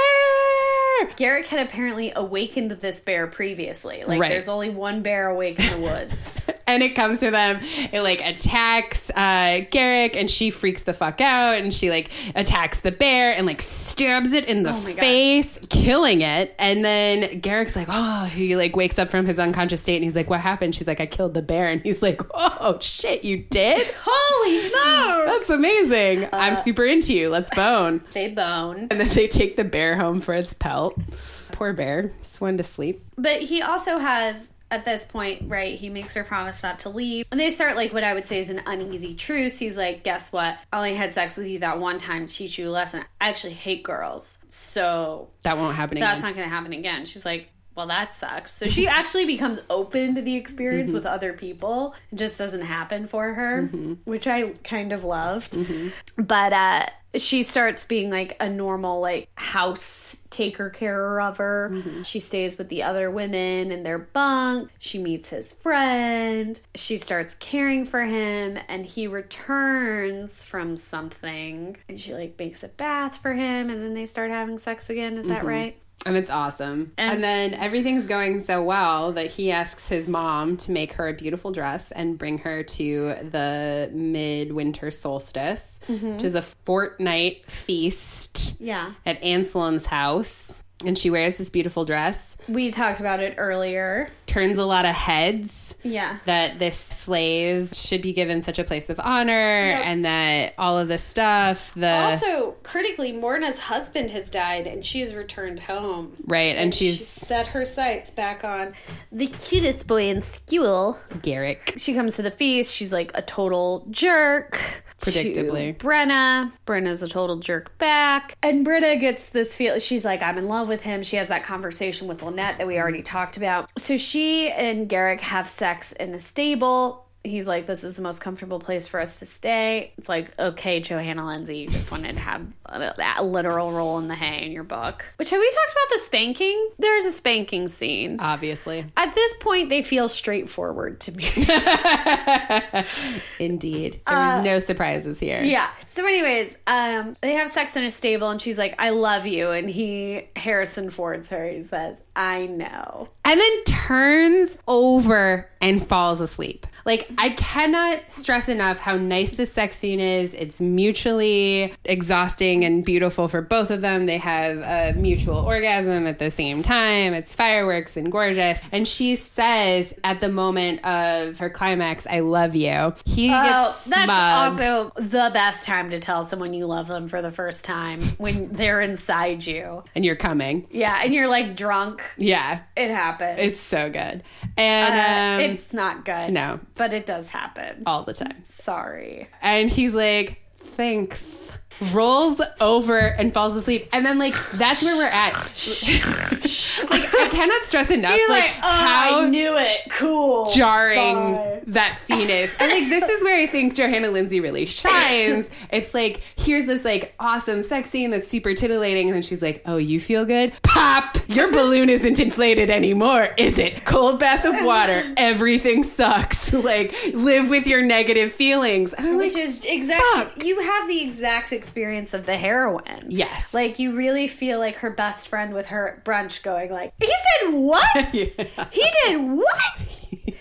B: Garrick had apparently awakened this bear previously like
A: Right.
B: there's only one bear awake in the woods
A: and it comes to them. It like attacks uh, Garrick, and she freaks the fuck out, and she like attacks the bear and like stabs it in the
B: Oh my God.
A: face, killing it. And then Garrick's like, oh, he like wakes up from his unconscious state, and he's like, what happened? She's like, I killed the bear, and he's like, oh shit, you did?
B: holy smokes
A: That's amazing.
B: Uh,
A: I'm super into you. Let's bone.
B: they bone
A: And then they take the bear home for its pelt. Poor bear, just wanted to sleep.
B: but he also has at this point, right? He makes her promise not to leave. And they start like what I would say is an uneasy truce. He's like, Guess what? I only had sex with you that one time to teach you a lesson. I actually hate girls. So
A: That won't happen
B: that's
A: again.
B: not going to happen again. She's like, well, that sucks. So she actually becomes open to the experience mm-hmm. with other people. It just doesn't happen for her, mm-hmm. which I kind of loved. Mm-hmm. But uh, she starts being like a normal, like, house taker carer of her. Mm-hmm. She stays with the other women in their bunk. She meets his friend. She starts caring for him, and he returns from something. And she, like, makes a bath for him, and then they start having sex again. Is that mm-hmm. right?
A: And it's awesome.
B: And-
A: And, then everything's going so well that he asks his mom to make her a beautiful dress and bring her to the midwinter solstice, mm-hmm. which is a fortnight feast
B: Yeah.
A: at Anselm's house. And she wears this beautiful dress,
B: We talked about it earlier.
A: turns a lot of heads.
B: Yeah.
A: That this slave should be given such a place of honor,
B: Yep.
A: and that all of this stuff, the
B: also, critically, Morna's husband has died and she's returned home.
A: right, and she's
B: set her sights back on the cutest boy in school.
A: Garrick.
B: She comes to the feast. She's like a total jerk.
A: Predictably.
B: Brenna. Brenna's a total jerk back. And Brenna gets this feel. She's like, I'm in love with him. She has that conversation with Lynette that we already talked about. So she and Garrick have sex in a stable. He's like, this is the most comfortable place for us to stay. It's like, okay, Johanna Lindsey, you just wanted to have a, that literal role in the hay in your book. Which have we talked about the spanking? There's a spanking scene.
A: Obviously.
B: At this point, they feel straightforward to me.
A: Indeed. There was no surprises here.
B: yeah. So, anyways, um, they have sex in a stable, and she's like, "I love you," and he Harrison. He says, "I know."
A: And then turns over and falls asleep. Like, I cannot stress enough how nice this sex scene is. It's mutually exhausting and beautiful for both of them. They have a mutual orgasm at the same time. It's fireworks and gorgeous. And she says at the moment of her climax, I love you. He
B: Oh,
A: gets
B: that's also the best time to tell someone you love them for the first time when they're inside you.
A: and you're coming.
B: Yeah, and you're like drunk.
A: Yeah.
B: It happens.
A: It's so good.
B: Uh,
A: And um,
B: it's not good.
A: no.
B: but it does happen.
A: all the time.
B: Sorry.
A: And he's like, thanks. Rolls over and falls asleep. And then, like, that's where we're at. like, I cannot stress enough,
B: You're
A: like,
B: like, oh,
A: how
B: I knew it. Cool.
A: jarring
B: Bye.
A: that scene is. And, like, this is where I think Johanna Lindsey really shines. It's like, here's this, like, awesome sex scene that's super titillating. And then she's like, oh, you feel good? Pop! Your balloon isn't inflated anymore, is it? Cold bath of water. Everything sucks. Like, live with your negative feelings. And I'm like,
B: Which is exactly you have the exact experience of the heroine.
A: Yes.
B: Like you really feel like her best friend with her brunch going like, He said what?
A: Yeah.
B: He did what?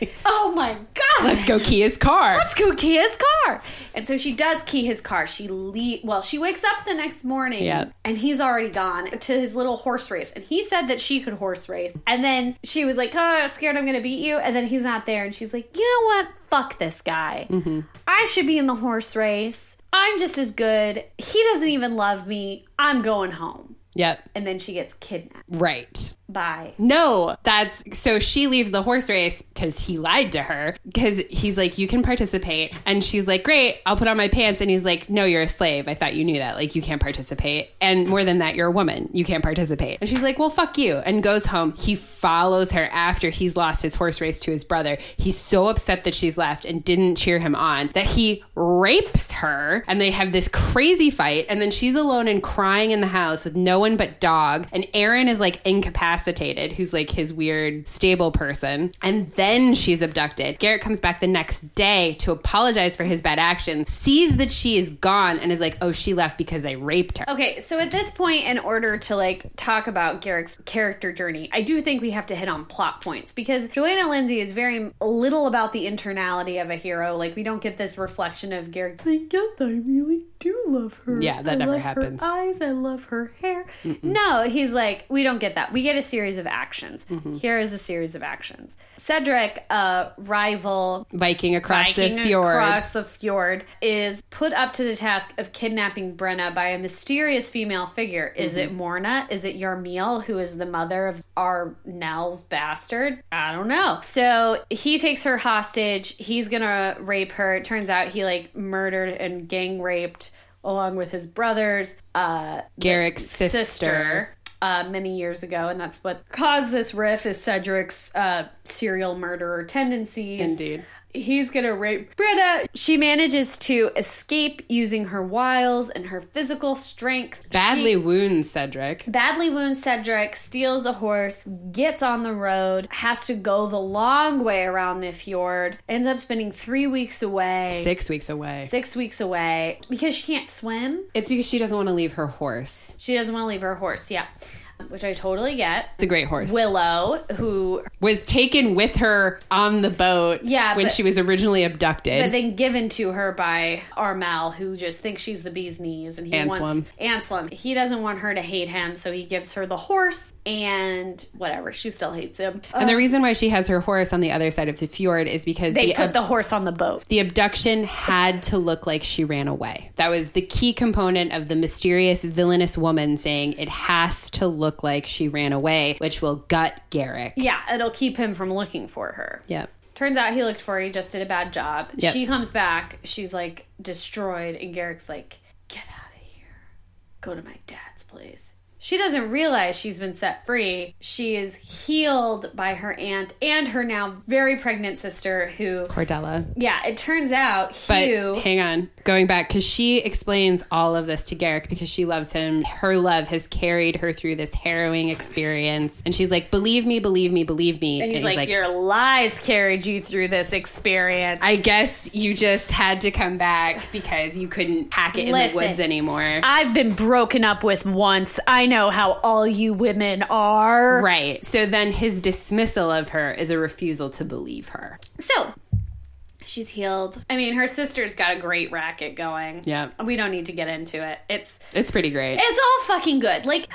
B: Oh my god.
A: Let's go key his car.
B: Let's go key his car. And so she does key his car. She le- well, she wakes up the next morning
A: Yep.
B: and he's already gone to his little horse race. And he said that she could horse race. And then she was like, "Oh, I'm scared I'm going to beat you." And then he's not there and she's like, "You know what? Fuck this guy. Mm-hmm. I should be in the horse race. I'm just as good. He doesn't even love me. I'm going home."
A: Yep.
B: And then she gets kidnapped.
A: Right.
B: Bye.
A: No, that's so she leaves the horse race because he lied to her. Because he's like, You can participate. And she's like, Great, I'll put on my pants. And he's like, No, you're a slave. I thought you knew that. Like, you can't participate. And more than that, you're a woman. You can't participate. And she's like, Well, fuck you. And goes home. He follows her after he's lost his horse race to his brother. He's so upset that she's left and didn't cheer him on that he rapes her. And they have this crazy fight. And then she's alone and crying in the house with no one but dog. And Aaron is like incapacitated, who's like his weird stable person. And then she's abducted. Garrick comes back the next day to apologize for his bad actions, sees that she is gone, and is like, oh, she left because I raped her.
B: Okay, so at this point, in order to like talk about Garrick's character journey, I do think we have to hit on plot points because Johanna Lindsey is very little about the internality of a hero. Like we don't get this reflection of Garrett, I guess I really do love her.
A: Yeah, that
B: I
A: never
B: love
A: happens.
B: Her eyes, I love her hair. No, he's like we don't get that. We get a series of actions. Here is a series of actions. Cedric, a rival
A: Viking across
B: Viking
A: the fjord.
B: across the fjord, is put up to the task of kidnapping Brenna by a mysterious female figure. Is
A: Mm-hmm.
B: it Morna? Is it Yarmille, who is the mother of our Nell's bastard? I don't know. So he takes her hostage. He's gonna rape her. It turns out he like murdered and gang raped along with his brothers. Uh,
A: Garrick's sister.
B: Uh, many years ago, and that's what caused this riff. Is Cedric's uh, serial murderer tendencies?
A: Indeed.
B: He's gonna rape Britta. She manages to escape using her wiles and her physical strength.
A: Badly
B: She
A: wounds Cedric.
B: badly wounds Cedric, steals a horse, gets on the road, has to go the long way around the fjord, ends up spending three weeks away,
A: Six weeks away.
B: six weeks away because she can't swim.
A: It's because she doesn't want to leave her horse.
B: She doesn't want to leave her horse. Yeah, which I totally get.
A: It's a great horse.
B: Willow, who
A: was taken with her on the boat
B: Yeah,
A: when
B: but-
A: she was originally abducted.
B: but then given to her by Armel, who just thinks she's the bee's knees, and he
A: Anselm.
B: wants Anselm. He doesn't want her to hate him, so he gives her the horse and whatever. She still hates him.
A: and the reason why she has her horse on the other side of the fjord is because
B: they
A: the,
B: put
A: ab-
B: the horse on the boat.
A: the abduction had to look like she ran away. That was the key component of the mysterious villainous woman saying it has to look like she ran away, which will gut Garrick.
B: Yeah, it'll keep him from looking for her.
A: Yep.
B: Turns out he looked for her. He just did a bad job.
A: Yep.
B: She comes back. She's like destroyed, and Garrick's like, "Get out of here. Go to my dad's place." She doesn't realize she's been set free. She is healed by her aunt and her now very pregnant sister, who,
A: Cordella.
B: yeah, it turns out
A: But hang on, going back because she explains all of this to Garrick because she loves him. Her love has carried her through this harrowing experience, and she's like, "Believe me, believe me, believe me."
B: and he's, like, Your lies carried you through this experience.
A: I guess you just had to come back because you couldn't hack it in
B: Listen.
A: the woods anymore.
B: I've been broken up with once. I know how all you women are.
A: right. So then his dismissal of her is a refusal to believe her.
B: So she's healed. I mean, her sister's got a great racket going.
A: Yeah.
B: We don't need to get into it. It's
A: It's pretty great.
B: it's all fucking good. Like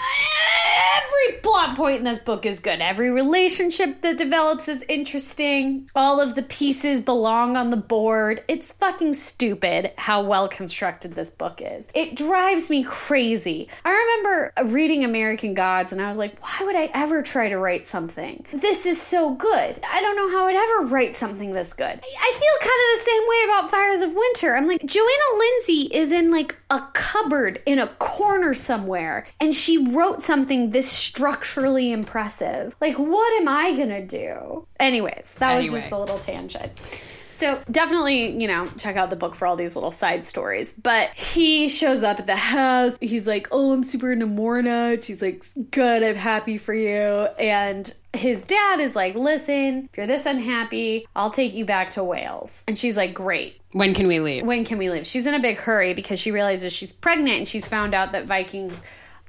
B: every plot point in this book is good. Every relationship that develops is interesting. All of the pieces belong on the board. It's fucking stupid how well constructed this book is. It drives me crazy. I remember reading American Gods and I was like, why would I ever try to write something? This is so good. I don't know how I'd ever write something this good. I feel kind of the same way about Fires of Winter. I'm like, Johanna Lindsey is in like a cupboard in a corner somewhere and she wrote something this structurally impressive. Like, what am I gonna do? Anyways, that was just a little tangent. So definitely, you know, check out the book for all these little side stories. But he shows up at the house. He's like, "Oh, I'm super into Morna." She's like, "Good, I'm happy for you." And his dad is like, "Listen, if you're this unhappy, I'll take you back to Wales." And she's like, "Great.
A: when can we leave?
B: When can we leave?" She's in a big hurry because she realizes she's pregnant and she's found out that Vikings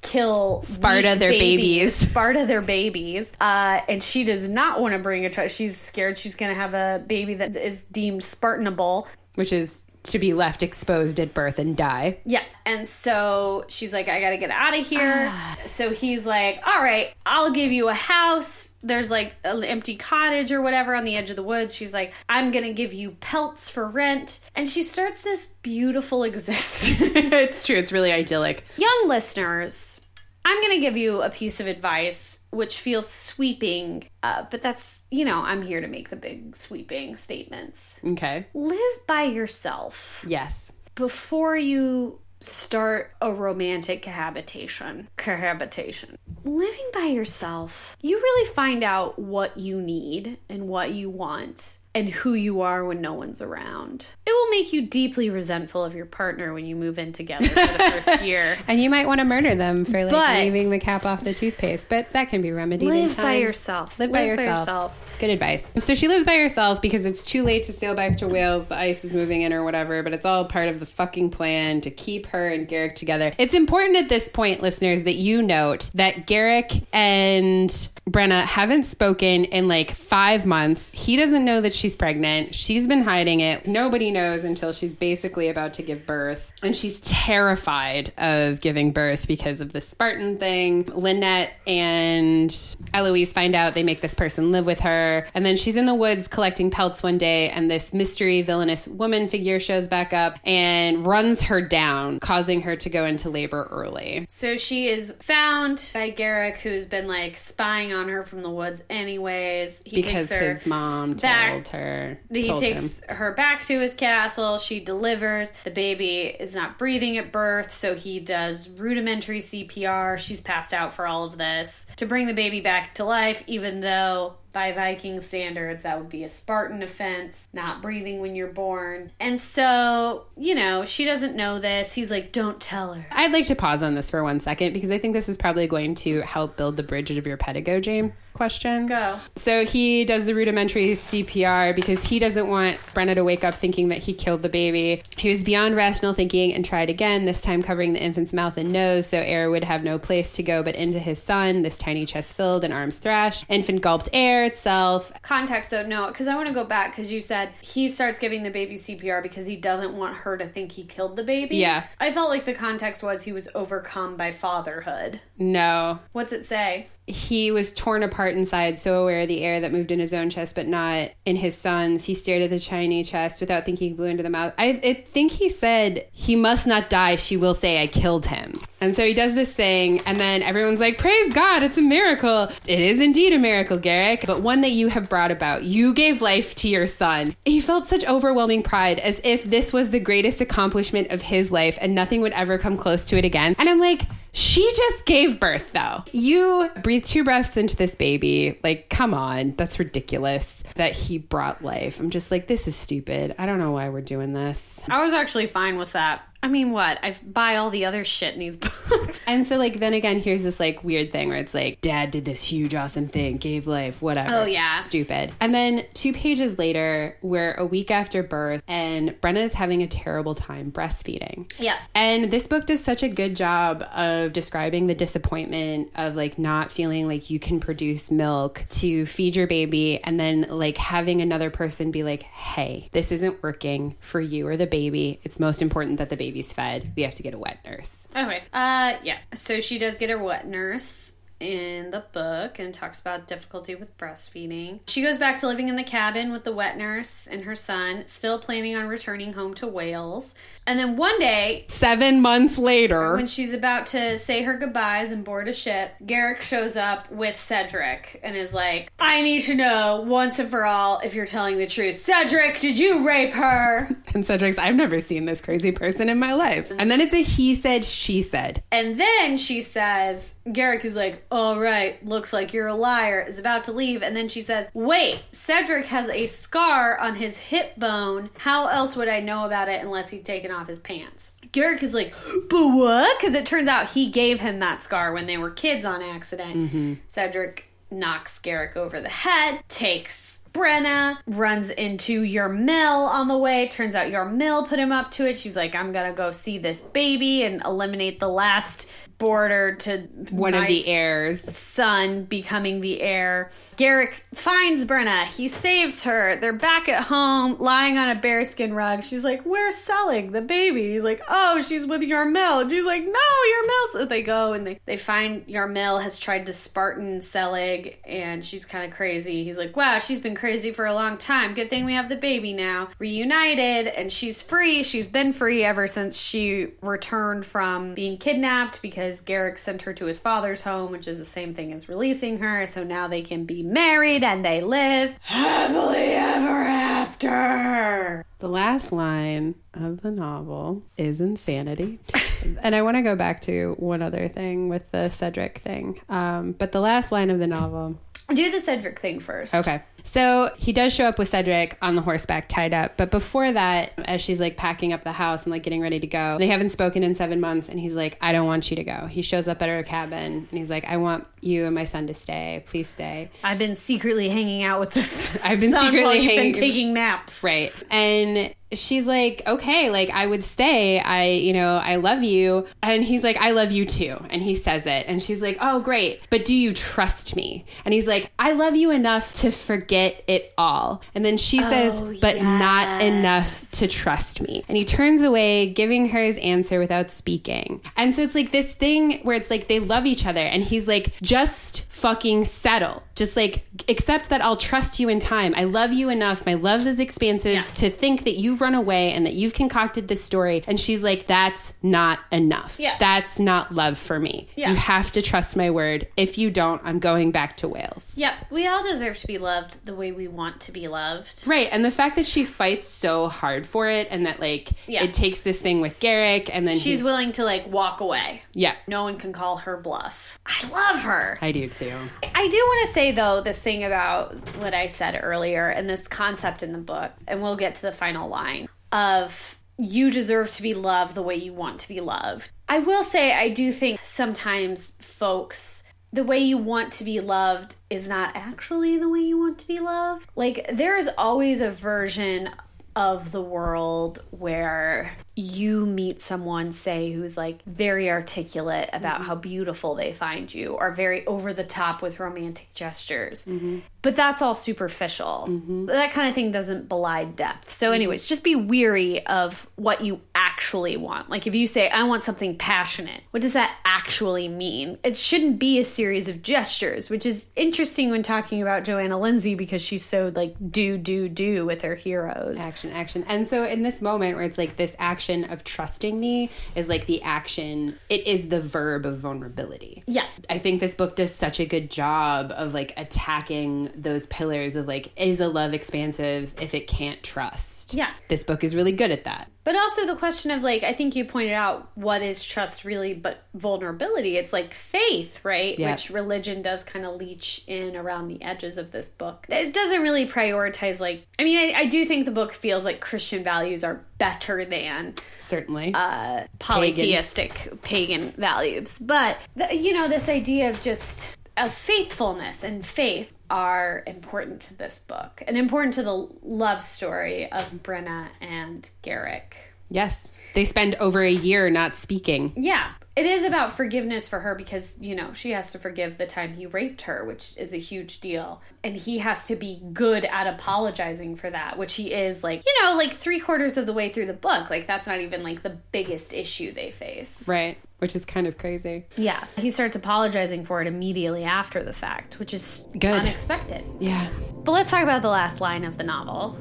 B: kill
A: Sparta their babies.
B: Sparta their babies. Uh, and she does not want to bring a child. She's scared she's going to have a baby that is deemed Spartanable.
A: Which is to be left exposed at birth and die.
B: Yeah. And so she's like, I got to get out of here. Ah. so he's like, All right, I'll give you a house. There's like an empty cottage or whatever on the edge of the woods. She's like, I'm going to give you pelts for rent. And she starts this beautiful existence.
A: it's true. It's really idyllic.
B: Young listeners, I'm going to give you a piece of advice which feels sweeping, uh, but that's, you know, I'm here to make the big sweeping statements.
A: Okay.
B: Live by yourself
A: Yes.
B: before you start a romantic cohabitation. Cohabitation. Living by yourself, you really find out what you need and what you want and who you are when no one's around. It will make you deeply resentful of your partner when you move in together for the first year.
A: And you might want to murder them for like
B: But-
A: leaving the cap off the toothpaste, but that can be remedied in
B: Live
A: time.
B: by yourself.
A: Live by yourself. Good advice. So she lives by herself because it's too late to sail back to Wales. The ice is moving in or whatever, but it's all part of the fucking plan to keep her and Garrick together. It's important at this point, listeners, that you note that Garrick and Brenna haven't spoken in like five months. He doesn't know that she's pregnant. She's been hiding it. Nobody knows until she's basically about to give birth. And she's terrified of giving birth because of the Spartan thing. Lynette and Heloise find out they make this person live with her. And then she's in the woods collecting pelts one day, and this mystery villainous woman figure shows back up and runs her down, causing her to go into labor early.
B: So she is found by Garrick, who's been like spying on her from the woods, anyways. He
A: Because
B: takes her
A: his mom
B: back-
A: told her.
B: He takes
A: him.
B: her back to his castle. She delivers. The baby is not breathing at birth, so he does rudimentary CPR. She's passed out for all of this to bring the baby back to life, even though. By Viking standards, that would be a Spartan offense, not breathing when you're born. And so, you know, she doesn't know this. He's like, don't tell her.
A: I'd like to pause on this for one second because I think this is probably going to help build the bridge of your pedagogy question.
B: Go.
A: So he does the rudimentary CPR because he doesn't want Brenna to wake up thinking that he killed the baby. He was beyond rational thinking and tried again, this time covering the infant's mouth and nose so air would have no place to go but into his son, this tiny chest filled and arms thrashed. Infant gulped air itself.
B: Context though, no, because I want to go back because you said he starts giving the baby CPR because he doesn't want her to think he killed the baby.
A: Yeah.
B: I felt like the context was he was overcome by fatherhood.
A: No.
B: What's it say?
A: He was torn apart inside, so aware of the air that moved in his own chest, but not in his son's. He stared at the shiny chest without thinking he blew into the mouth. I, I think he said, He must not die. She will say I killed him. And so he does this thing, and then everyone's like, Praise God, it's a miracle. It is indeed a miracle, Garrick, but one that you have brought about. You gave life to your son. He felt such overwhelming pride as if this was the greatest accomplishment of his life and nothing would ever come close to it again. And I'm like, she just gave birth, though. You breathed two breaths into this baby. Like, come on. That's ridiculous that he brought life. I'm just like, this is stupid. I don't know why we're doing this.
B: I was actually fine with that. I mean, what? I buy all the other shit in these books.
A: And so, like, then again, here's this, like, weird thing where it's like, dad did this huge, awesome thing, gave life, whatever.
B: Oh, yeah.
A: Stupid. And then two pages later, we're a week after birth, and Brenna is having a terrible time breastfeeding.
B: Yeah.
A: And this book does such a good job of describing the disappointment of like not feeling like you can produce milk to feed your baby and then like having another person be like, hey, this isn't working for you or the baby. It's most important that the baby's fed. We have to get a wet nurse.
B: Okay. Uh, yeah. So she does get her wet nurse in the book and talks about difficulty with breastfeeding. She goes back to living in the cabin with the wet nurse and her son, still planning on returning home to Wales. And then one day,
A: Seven months later,
B: when she's about to say her goodbyes and board a ship, Garrick shows up with Cedric and is like, I need to know once and for all if you're telling the truth. Cedric, did you rape her?
A: and Cedric's, I've never seen this crazy person in my life. And then it's a he said, she said.
B: And then she says, Garrick is like, all right, looks like you're a liar, is about to leave. And then she says, wait, Cedric has a scar on his hip bone. How else would I know about it unless he'd taken off his pants? Garrick is like, but what? Because it turns out he gave him that scar when they were kids on accident. Mm-hmm. Cedric knocks Garrick over the head, takes Brenna, runs into Yarmille on the way. Turns out Yarmille put him up to it. She's like, I'm gonna go see this baby and eliminate the last border to
A: One of the heirs.
B: son becoming the heir. Garrick finds Brenna. He saves her. They're back at home, lying on a bearskin rug. She's like, Where's Selig, the baby? He's like, Oh, she's with Yarmille. And she's like, No, Yarmille. So they go and they, they find Yarmille has tried to Spartan Selig and she's kind of crazy. He's like, Wow, she's been crazy for a long time. Good thing we have the baby now. Reunited and she's free. She's been free ever since she returned from being kidnapped because Garrick sent her to his father's home, which is the same thing as releasing her. So now they can be married and they live happily ever after.
A: The last line of the novel is insanity. and I want to go back to one other thing with the Cedric thing. Um, but the last line of the novel.
B: Do the Cedric thing first.
A: Okay. So he does show up with Cedric on the horseback tied up. But before that, as she's like packing up the house and like getting ready to go, they haven't spoken in seven months. And he's like, I don't want you to go. He shows up at her cabin and he's like, I want you and my son to stay. Please stay.
B: I've been secretly hanging out with this.
A: I've been
B: son
A: secretly
B: while you've
A: hanging-
B: been taking naps.
A: Right. And she's like, okay, like I would stay. I, you know, I love you. And he's like, I love you too. And he says it. And she's like, oh, great. But do you trust me? And he's like, I love you enough to forget it all. And then she says,
B: Oh,
A: but not enough to trust me. And he turns away, giving her his answer without speaking. And so it's like this thing where it's like they love each other. And he's like, just fucking settle. Just like accept that I'll trust you in time. I love you enough. My love is expansive
B: Yeah.
A: to think that you've run away and that you've concocted this story. And she's like, that's not enough.
B: Yeah.
A: That's not love for me.
B: Yeah.
A: You have to trust my word. If you don't, I'm going back to Wales.
B: Yep, we all deserve to be loved the way we want to be loved.
A: Right. And the fact that she fights so hard for it and that like
B: Yeah.
A: it takes this thing with Garrick and then
B: She's
A: he's
B: willing to like walk away.
A: Yeah.
B: No one can call her bluff. I love her.
A: I do too.
B: I do want to say though this thing about what I said earlier and this concept in the book, and we'll get to the final line of you deserve to be loved the way you want to be loved. I will say I do think sometimes folks the way you want to be loved is not actually the way you want to be loved. Like there is always a version of the world where you meet someone say who's like very articulate about mm-hmm. how beautiful they find you or very over the top with romantic gestures mm-hmm. But that's all superficial. Mm-hmm. That kind of thing doesn't belie depth. So mm-hmm. anyways just be weary of what you actually want. Like if you say i want something passionate what does that actually mean? It shouldn't be a series of gestures which is interesting when talking about johanna lindsey because she's so like do do do with her heroes.
A: Action, action. And so in this moment where it's like this action of trusting me is like the action, it is the verb of vulnerability.
B: Yeah.
A: I think this book does such a good job of like attacking those pillars of like, is a love expansive if it can't trust?
B: Yeah.
A: This book is really good at that.
B: But also the question of like, I think you pointed out what is trust really, but vulnerability. It's like faith, right? Which religion does kind of leech in around the edges of this book. It doesn't really prioritize like. I mean, I, I do think the book feels like Christian values are better than
A: Certainly.
B: uh, polytheistic pagan, values. But the, you know, this idea of just of faithfulness and faith are important to this book and important to the love story of Brenna and Garrick.
A: yes. They spend over a year not speaking.
B: Yeah. It is about forgiveness for her because, you know, she has to forgive the time he raped her, which is a huge deal. And he has to be good at apologizing for that, which he is like, you know, like three quarters of the way through the book. Like, that's not even like the biggest issue they face.
A: Right. Which is kind of crazy.
B: Yeah. He starts apologizing for it immediately after the fact, which is
A: Good.
B: unexpected.
A: Yeah.
B: But let's talk about the last line of the novel.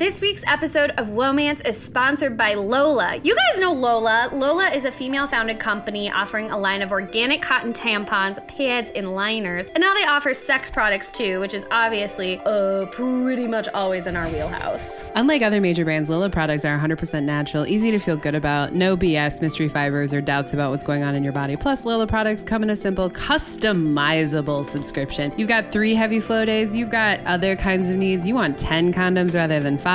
B: This week's episode of Womance is sponsored by Lola. You guys know Lola. Lola is a female founded company offering a line of organic cotton tampons, pads, and liners. And now they offer sex products too, which is obviously uh, pretty much always in our wheelhouse.
A: Unlike other major brands, Lola products are 100% natural, easy to feel good about, no BS, mystery fibers, or doubts about what's going on in your body. Plus, Lola products come in a simple, customizable subscription. You've got three heavy flow days, you've got other kinds of needs. You want 10 condoms rather than five.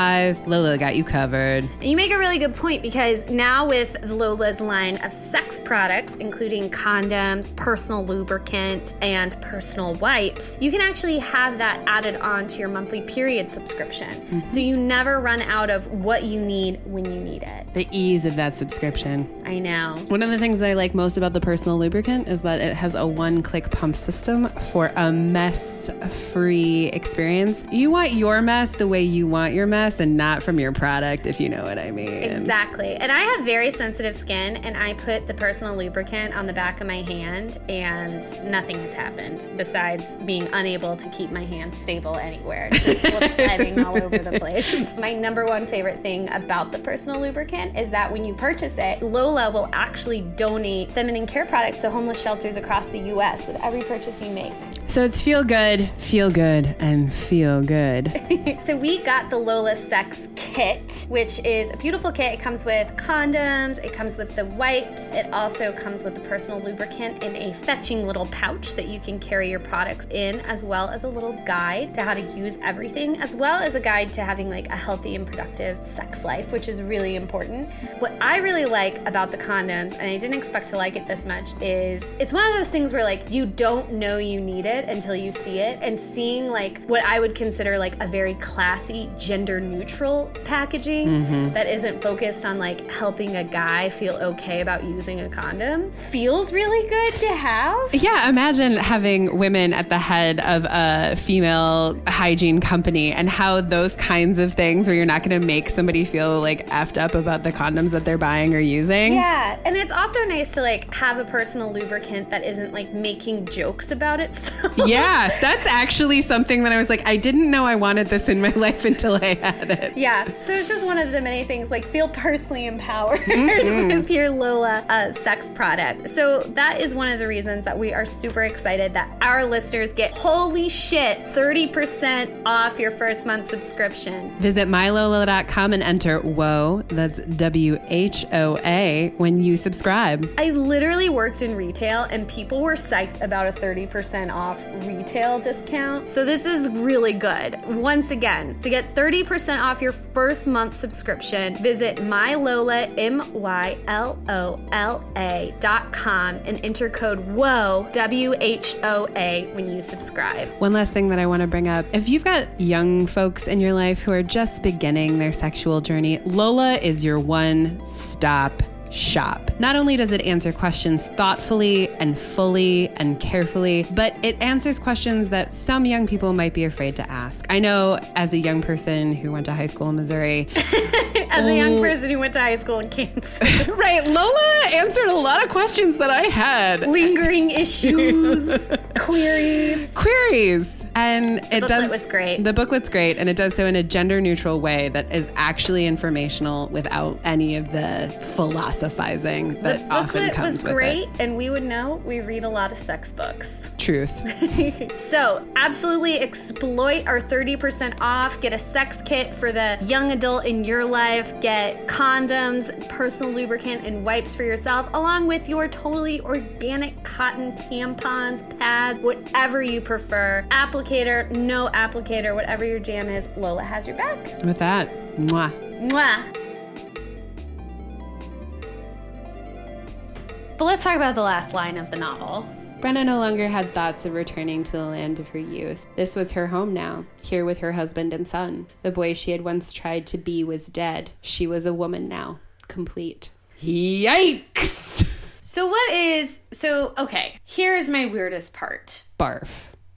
A: Lola got you covered.
B: You make a really good point because now with Lola's line of sex products, including condoms, personal lubricant, and personal wipes, you can actually have that added on to your monthly period subscription. Mm-hmm. So you never run out of what you need when you need it.
A: The ease of that subscription.
B: I know.
A: One of the things I like most about the personal lubricant is that it has a one click pump system for a mess free experience. You want your mess the way you want your mess and not from your product, if you know what I mean.
B: Exactly. And I have very sensitive skin, and I put the personal lubricant on the back of my hand, and nothing has happened besides being unable to keep my hand stable anywhere. It's Just slip-sliding all over the place. My number one favorite thing about the personal lubricant is that when you purchase it, Lola will actually donate feminine care products to homeless shelters across the U.S. with every purchase you make.
A: So it's feel good, feel good, and feel good.
B: So we got the Lola Sex Kit, which is a beautiful kit. It comes with condoms, it comes with the wipes, it also comes with the personal lubricant in a fetching little pouch that you can carry your products in, as well as a little guide to how to use everything, as well as a guide to having like a healthy and productive sex life, which is really important. What I really like about the condoms, and I didn't expect to like it this much, is it's one of those things where like you don't know you need it it until you see it and seeing like what I would consider like a very classy gender neutral packaging
A: Mm-hmm.
B: that isn't focused on like helping a guy feel okay about using a condom feels really good to have.
A: Yeah, imagine having women at the head of a female hygiene company and how those kinds of things where you're not going to make somebody feel like effed up about the condoms that they're buying or using.
B: Yeah, and it's also nice to like have a personal lubricant that isn't like making jokes about itself.
A: Yeah, that's actually something that I was like, I didn't know I wanted this in my life until I had it.
B: Yeah, so it's just one of the many things like feel personally empowered
A: Mm-hmm.
B: with your Lola uh, sex product. So that is one of the reasons that we are super excited that our listeners get holy shit 30% off your first month subscription.
A: Visit mylola.com and enter WHOA, that's W H O A, when you subscribe.
B: I literally worked in retail and people were psyched about a 30% off retail discount. So this is really good. Once again, to get 30% off your first month subscription, visit mylola, M-Y-L-O-L-A dot com and enter code WHOA, W-H-O-A when you subscribe.
A: One last thing that I want to bring up if you've got young folks in your life who are just beginning their sexual journey, Lola is your one stop shop. Not only does it answer questions thoughtfully and fully and carefully, but it answers questions that some young people might be afraid to ask. I know as a young person who went to high school in Missouri,
B: As a young person who went to high school in Kansas,
A: right, Lola answered a lot of questions that I had.
B: lingering issues, queries.
A: queries. And it
B: booklet
A: does.
B: was great.
A: The booklet's great, and it does so in a gender neutral way that is actually informational without any of the philosophizing that
B: The
A: often
B: booklet
A: comes
B: was
A: with
B: great, and we would know we read a lot of sex books.
A: Truth.
B: so, absolutely exploit our 30% off. Get a sex kit for the young adult in your life. Get condoms, personal lubricant, and wipes for yourself, along with your totally organic cotton tampons, pads, whatever you prefer. Applicator, no applicator, whatever your jam is, Lola has your back.
A: with that, mwah.
B: Mwah. But let's talk about the last line of the novel.
A: Brenna no longer had thoughts of returning to the land of her youth. This was her home now, here with her husband and son. The boy she had once tried to be was dead. She was a woman now, complete. Yikes!
B: So, what is. So, okay, here's my weirdest part.
A: Barf.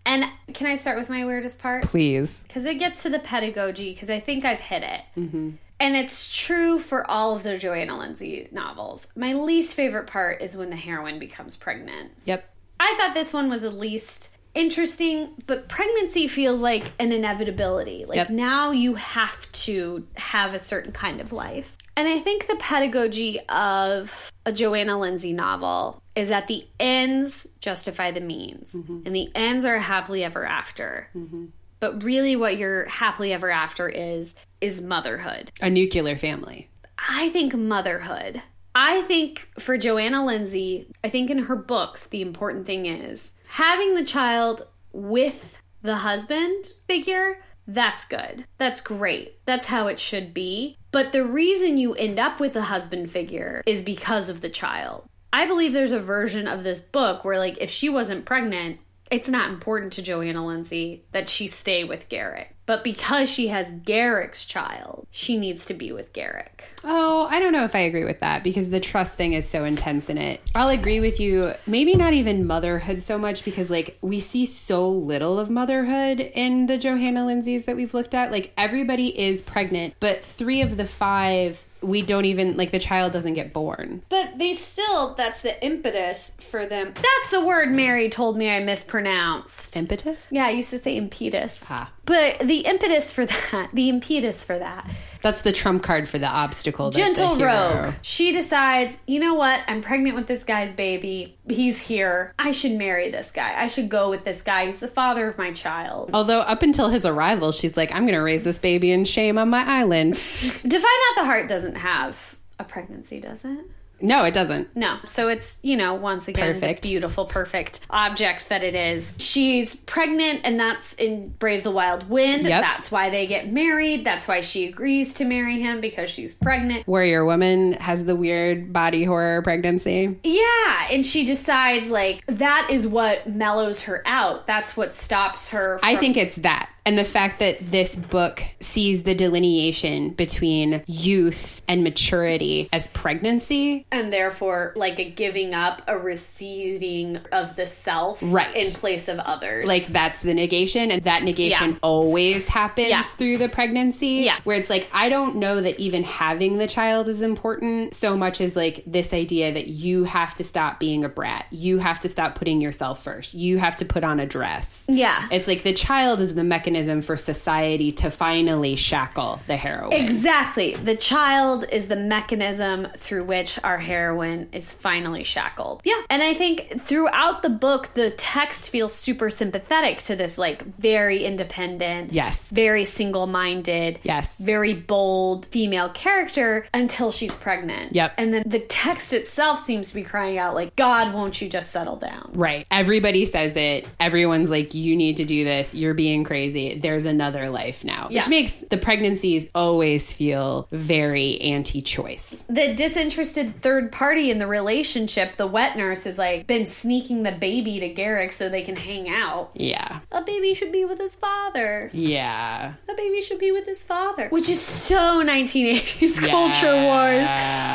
B: And can I start with my weirdest part?
A: Please.
B: Because it gets to the pedagogy, because I think I've hit it. Mm-hmm. And it's true for all of the Johanna Lindsey novels. My least favorite part is when the heroine becomes pregnant.
A: Yep.
B: I thought this one was the least interesting, but pregnancy feels like an inevitability. Like
A: Yep.
B: now you have to have a certain kind of life. And I think the pedagogy of a Johanna Lindsey novel is that the ends justify the means, mm-hmm. and the ends are happily ever after. Mm-hmm. But really, what your happily ever after is, is motherhood.
A: A nuclear family.
B: I think motherhood. I think for Johanna Lindsey, I think in her books, the important thing is having the child with the husband figure. That's good. That's great. That's how it should be. But the reason you end up with the husband figure is because of the child. I believe there's a version of this book where, like, if she wasn't pregnant, it's not important to Johanna Lindsey that she stay with Garrick. But because she has Garrick's child, she needs to be with Garrick.
A: Oh, I don't know if I agree with that because the trust thing is so intense in it. I'll agree with you. Maybe not even motherhood so much because, like, we see so little of motherhood in the Johanna Lindseys that we've looked at. Like, everybody is pregnant, but three of the five, we don't even, like, the child doesn't get born.
B: But they still, that's the impetus for them. That's the word Mary told me I mispronounced.
A: Impetus?
B: yeah, I used to say impetus.
A: Ah.
B: But the impetus for that, the impetus for that,
A: That's the trump card for the obstacle. the
B: gentle
A: hero-
B: rogue. She decides, you know what? I'm pregnant with this guy's baby. He's here. I should marry this guy. I should go with this guy. He's the father of my child.
A: Although, up until his arrival, she's like, I'm going to raise this baby in shame on my island.
B: Defy Not the Heart doesn't have a pregnancy, does it?
A: No, it doesn't.
B: No. So it's, you know, once again,
A: Perfect.
B: the beautiful, perfect object that it is. She's pregnant, and that's in Brave the Wild Wind.
A: Yep.
B: That's why they get married. That's why she agrees to marry him because she's pregnant.
A: Warrior Woman has the weird body horror pregnancy.
B: Yeah. And she decides, like, that is what mellows her out. That's what stops her.
A: I think it's that. And the fact that this book sees the delineation between youth and maturity as pregnancy.
B: and therefore like a giving up a receding of the self
A: Right.
B: in place of others
A: Like that's the negation, and that negation
B: Yeah.
A: always happens
B: Yeah.
A: through the pregnancy.
B: Yeah.
A: Where it's like, I don't know that even having the child is important so much as like this idea that you have to stop being a brat. You have to stop putting yourself first. You have to put on a dress.
B: Yeah.
A: It's like the child is the mechanism for society to finally shackle the heroine.
B: exactly the child is the mechanism through which our heroine is finally shackled yeah and i think throughout the book the text feels super sympathetic to this like very independent
A: Yes.
B: very single-minded
A: Yes.
B: very bold female character until she's pregnant
A: Yep.
B: and then the text itself seems to be crying out like god won't you just settle down
A: Right. Everybody says it. Everyone's like, you need to do this. You're being crazy. There's another life now.
B: Yeah.
A: Which makes the pregnancies always feel very anti choice.
B: the disinterested third party in the relationship, the wet nurse, has like been sneaking the baby to Garrick so they can hang out.
A: Yeah.
B: A baby should be with his father.
A: Yeah.
B: A baby should be with his father. Which is so 1980s culture wars.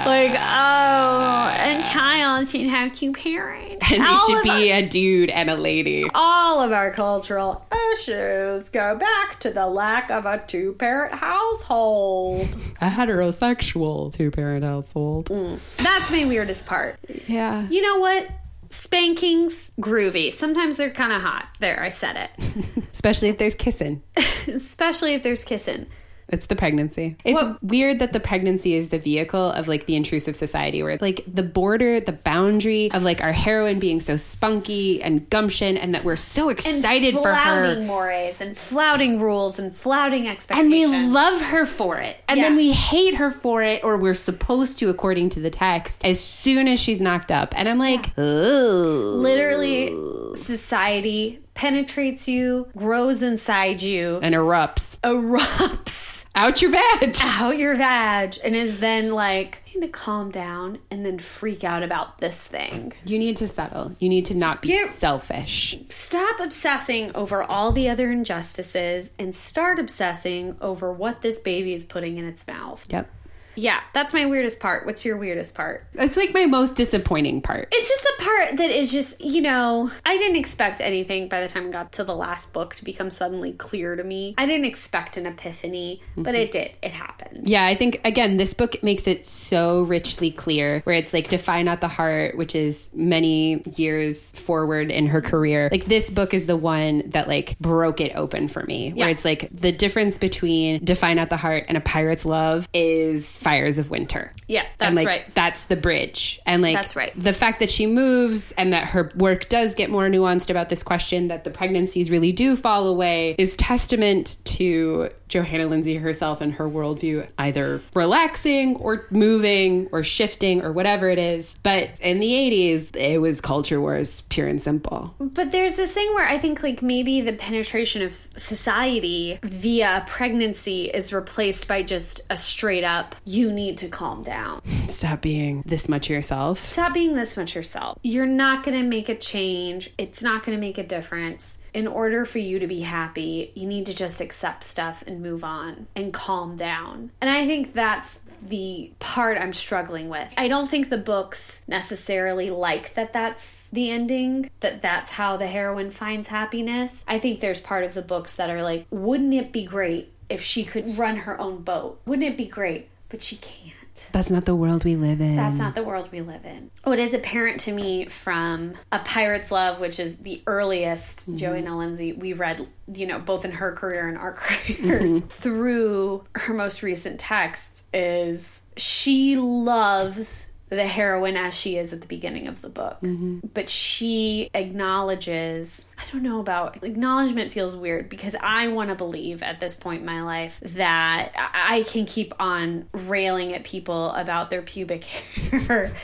B: Like, oh, and child should have two parents.
A: And
B: All
A: it should be
B: our-
A: a dude and a lady.
B: all of our cultural issues go back to the lack of a two parent household.
A: A heterosexual two parent household. Mm.
B: That's my weirdest part.
A: Yeah.
B: You know what? Spankings, groovy. Sometimes they're kind of hot. There, I said it.
A: Especially if there's kissing.
B: Especially if there's kissing.
A: It's the pregnancy. It's
B: Well-
A: weird that the pregnancy is the vehicle of like the intrusive society where like the border, the boundary of like our heroine being so spunky and gumption and that we're so excited for her.
B: mores and flouting rules and flouting expectations.
A: And we love her for it. And then we hate her for it, or we're supposed to, according to the text, as soon as she's knocked up. And I'm like, oh.
B: literally society penetrates you, grows inside you,
A: And erupts.
B: erupts
A: Out your veg.
B: out your vag, and is then like you need to calm down and then freak out about this thing.
A: You need to settle. You need to not be
B: Get-
A: selfish.
B: Stop obsessing over all the other injustices and start obsessing over what this baby is putting in its mouth.
A: Yep.
B: Yeah, that's my weirdest part. What's your weirdest part?
A: It's like my most disappointing part.
B: It's just the part that is just, you know, I didn't expect anything by the time I got to the last book to become suddenly clear to me. I didn't expect an epiphany, but it mm-hmm. did. It happened.
A: Yeah, I think again, this book makes it so richly clear where it's like Defy Not the Heart, which is many years forward in her career. Like this book is the one that like broke it open for me. Where
B: Yeah.
A: it's like the difference between Defy Not the Heart and A Pirate's Love is Fires of Winter.
B: Yeah, that's
A: and like
B: right.
A: that's the bridge and like
B: That's right.
A: the fact that she moves and that her work does get more nuanced about this question that the pregnancies really do fall away is testament to johanna lindsey herself and her worldview either relaxing or moving or shifting or whatever it is but in the 80s it was culture wars pure and simple
B: But there's this thing where I think like maybe the penetration of society via pregnancy is replaced by just a straight up you need to calm down.
A: stop being this much yourself
B: Stop being this much yourself. You're not going to make a change. It's not going to make a difference. In order for you to be happy, you need to just accept stuff and move on and calm down. And I think that's the part I'm struggling with. I don't think the books necessarily like that that's the ending, that that's how the heroine finds happiness. I think there's part of the books that are like, wouldn't it be great if she could run her own boat? Wouldn't it be great? But she can't.
A: That's not the world we live in.
B: That's not the world we live in. What is apparent to me from A Pirate's Love, which is the earliest mm-hmm. Johanna Lindsey we read, you know, both in her career and our careers, mm-hmm. through her most recent texts, is she loves the heroine as she is at the beginning of the book. Mm-hmm. But she acknowledges, I don't know about acknowledgement feels weird because I want to believe at this point in my life that I can keep on railing at people about their pubic hair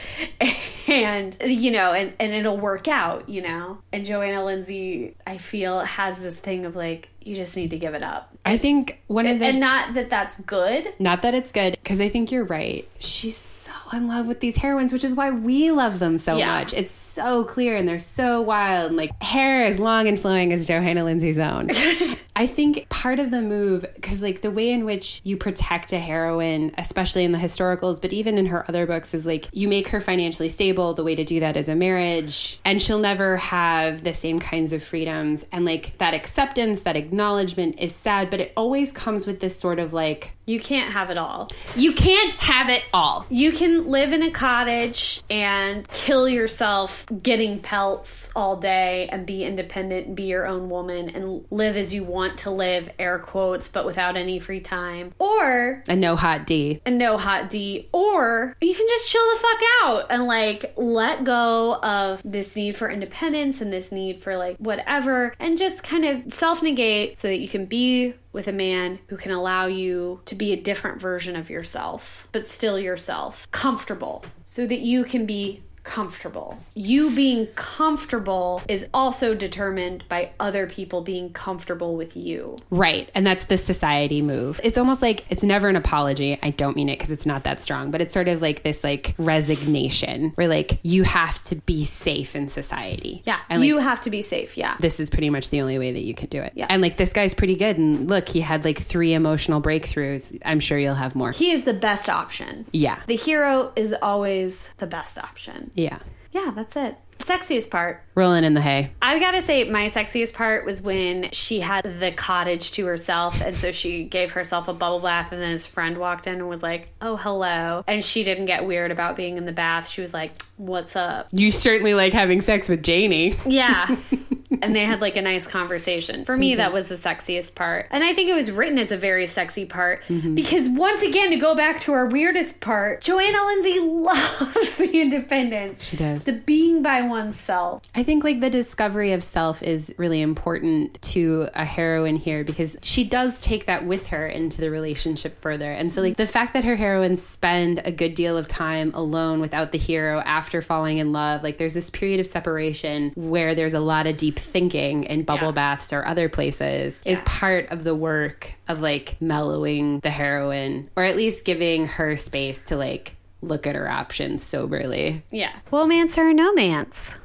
B: and you know and, and it'll work out, you know. And Johanna Lindsey I feel has this thing of like you just need to give it up.
A: I think one of the
B: And not that that's good.
A: Not that it's good, because I think you're right. She's in love with these heroines, which is why we love them so
B: Yeah.
A: much. It's so clear and they're so wild. And like hair as long and flowing as Johanna Lindsey's own. I think part of the move, because like the way in which you protect a heroine, especially in the historicals, but even in her other books, is like you make her financially stable. The way to do that is a marriage, and she'll never have the same kinds of freedoms. And like that acceptance, that acknowledgement is sad, but it always comes with this sort of like,
B: You can't have it all.
A: you can't have it all.
B: You can live in a cottage and kill yourself getting pelts all day and be independent and be your own woman and live as you want to live, air quotes, but without any free time. Or
A: a no hot D.
B: and no hot D, or you can just chill the fuck out and like let go of this need for independence and this need for like whatever and just kind of self negate so that you can be with a man who can allow you to be a different version of yourself, but still yourself, comfortable, so that you can be comfortable. You being comfortable is also determined by other people being comfortable with you.
A: Right. And that's the society move. It's almost like it's never an apology. I don't mean it because it's not that strong, but it's sort of like this like resignation where like you have to be safe in society.
B: Yeah,
A: And like,
B: you have to be safe. Yeah.
A: this is pretty much the only way that you can do it.
B: Yeah.
A: And like this guy's pretty good. And look, he had like three emotional breakthroughs. I'm sure you'll have more.
B: he is the best option.
A: Yeah.
B: The hero is always the best option.
A: Yeah.
B: Yeah, that's it. Sexiest part.
A: Rolling in the hay.
B: I gotta say, my sexiest part was when she had the cottage to herself, and so she gave herself a bubble bath, and then his friend walked in and was like, "Oh, hello," and she didn't get weird about being in the bath. She was like, "What's up?"
A: You certainly like having sex with Janie.
B: Yeah. and they had like a nice conversation. For me, mm-hmm. that was the sexiest part. And I think it was written as a very sexy part mm-hmm. because, once again, to go back to our weirdest part, Johanna Lindsey loves the independence.
A: She does.
B: The being by oneself.
A: I think like the discovery of self is really important to a heroine here because she does take that with her into the relationship further. And so like the fact that her heroines spend a good deal of time alone without the hero after falling in love, like there's this period of separation where there's a lot of deep thinking in bubble
B: Yeah.
A: baths or other places is part of the work of like mellowing the heroine or at least giving her space to like look at her options soberly.
B: Yeah. Romance or romance?